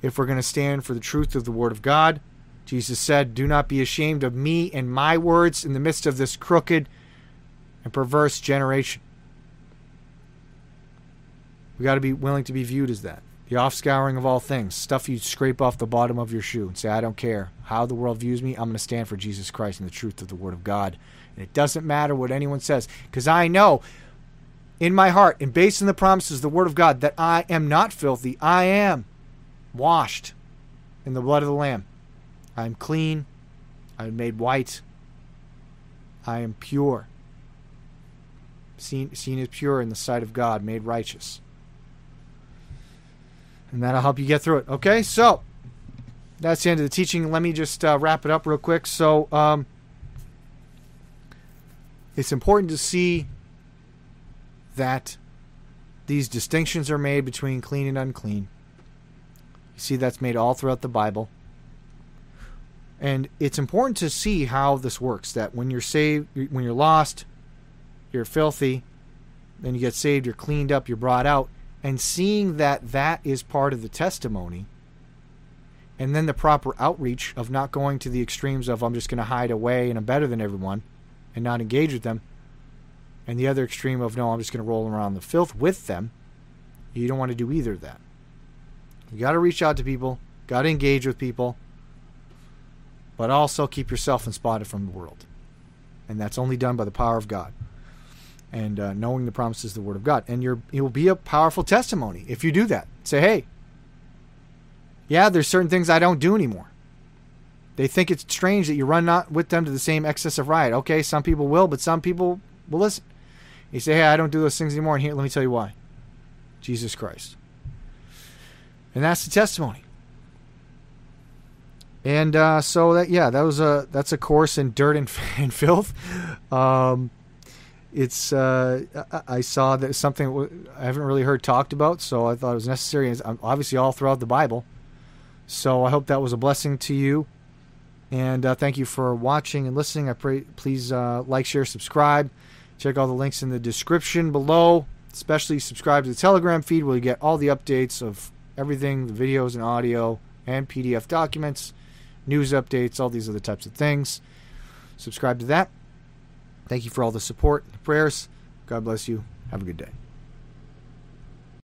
if we're going to stand for the truth of the Word of God. Jesus said, Do not be ashamed of me and my words in the midst of this crooked and perverse generation. We got to be willing to be viewed as that. The offscouring of all things, stuff you scrape off the bottom of your shoe and say, I don't care how the world views me, I'm going to stand for Jesus Christ and the truth of the Word of God. And it doesn't matter what anyone says, because I know in my heart and based on the promises of the Word of God that I am not filthy. I am washed in the blood of the Lamb. I am clean. I am made white. I am pure. Seen, seen as pure in the sight of God, made righteous. And that'll help you get through it. Okay, so that's the end of the teaching. Let me just uh, wrap it up real quick. So, um, it's important to see that these distinctions are made between clean and unclean see that's made all throughout the Bible. And it's important to see how this works that when you're saved, when you're lost, you're filthy, then you get saved, you're cleaned up, you're brought out, and seeing that that is part of the testimony, and then the proper outreach of not going to the extremes of I'm just going to hide away and I'm better than everyone and not engage with them, and the other extreme of no, I'm just going to roll around the filth with them. You don't want to do either of that. You got to reach out to people, got to engage with people, but also keep yourself unspotted from the world. And that's only done by the power of God and uh, knowing the promises of the Word of God. And you're, it will be a powerful testimony if you do that. Say, hey, yeah, there's certain things I don't do anymore. They think it's strange that you run not with them to the same excess of riot. Okay, some people will, but some people will listen. You say, hey, I don't do those things anymore. And here, let me tell you why. Jesus Christ. And that's the testimony. And uh, so that yeah, that was a that's a course in dirt and, and filth. Um, it's uh, I saw that something I haven't really heard talked about, so I thought it was necessary. It's um, obviously all throughout the Bible. So I hope that was a blessing to you, and uh, thank you for watching and listening. I pray please uh, like, share, subscribe. Check all the links in the description below. Especially subscribe to the Telegram feed where you get all the updates of everything the videos and audio and PDF documents, news updates, all these other types of things. Subscribe to that. Thank you for all the support, the prayers. God bless you. Have a good day.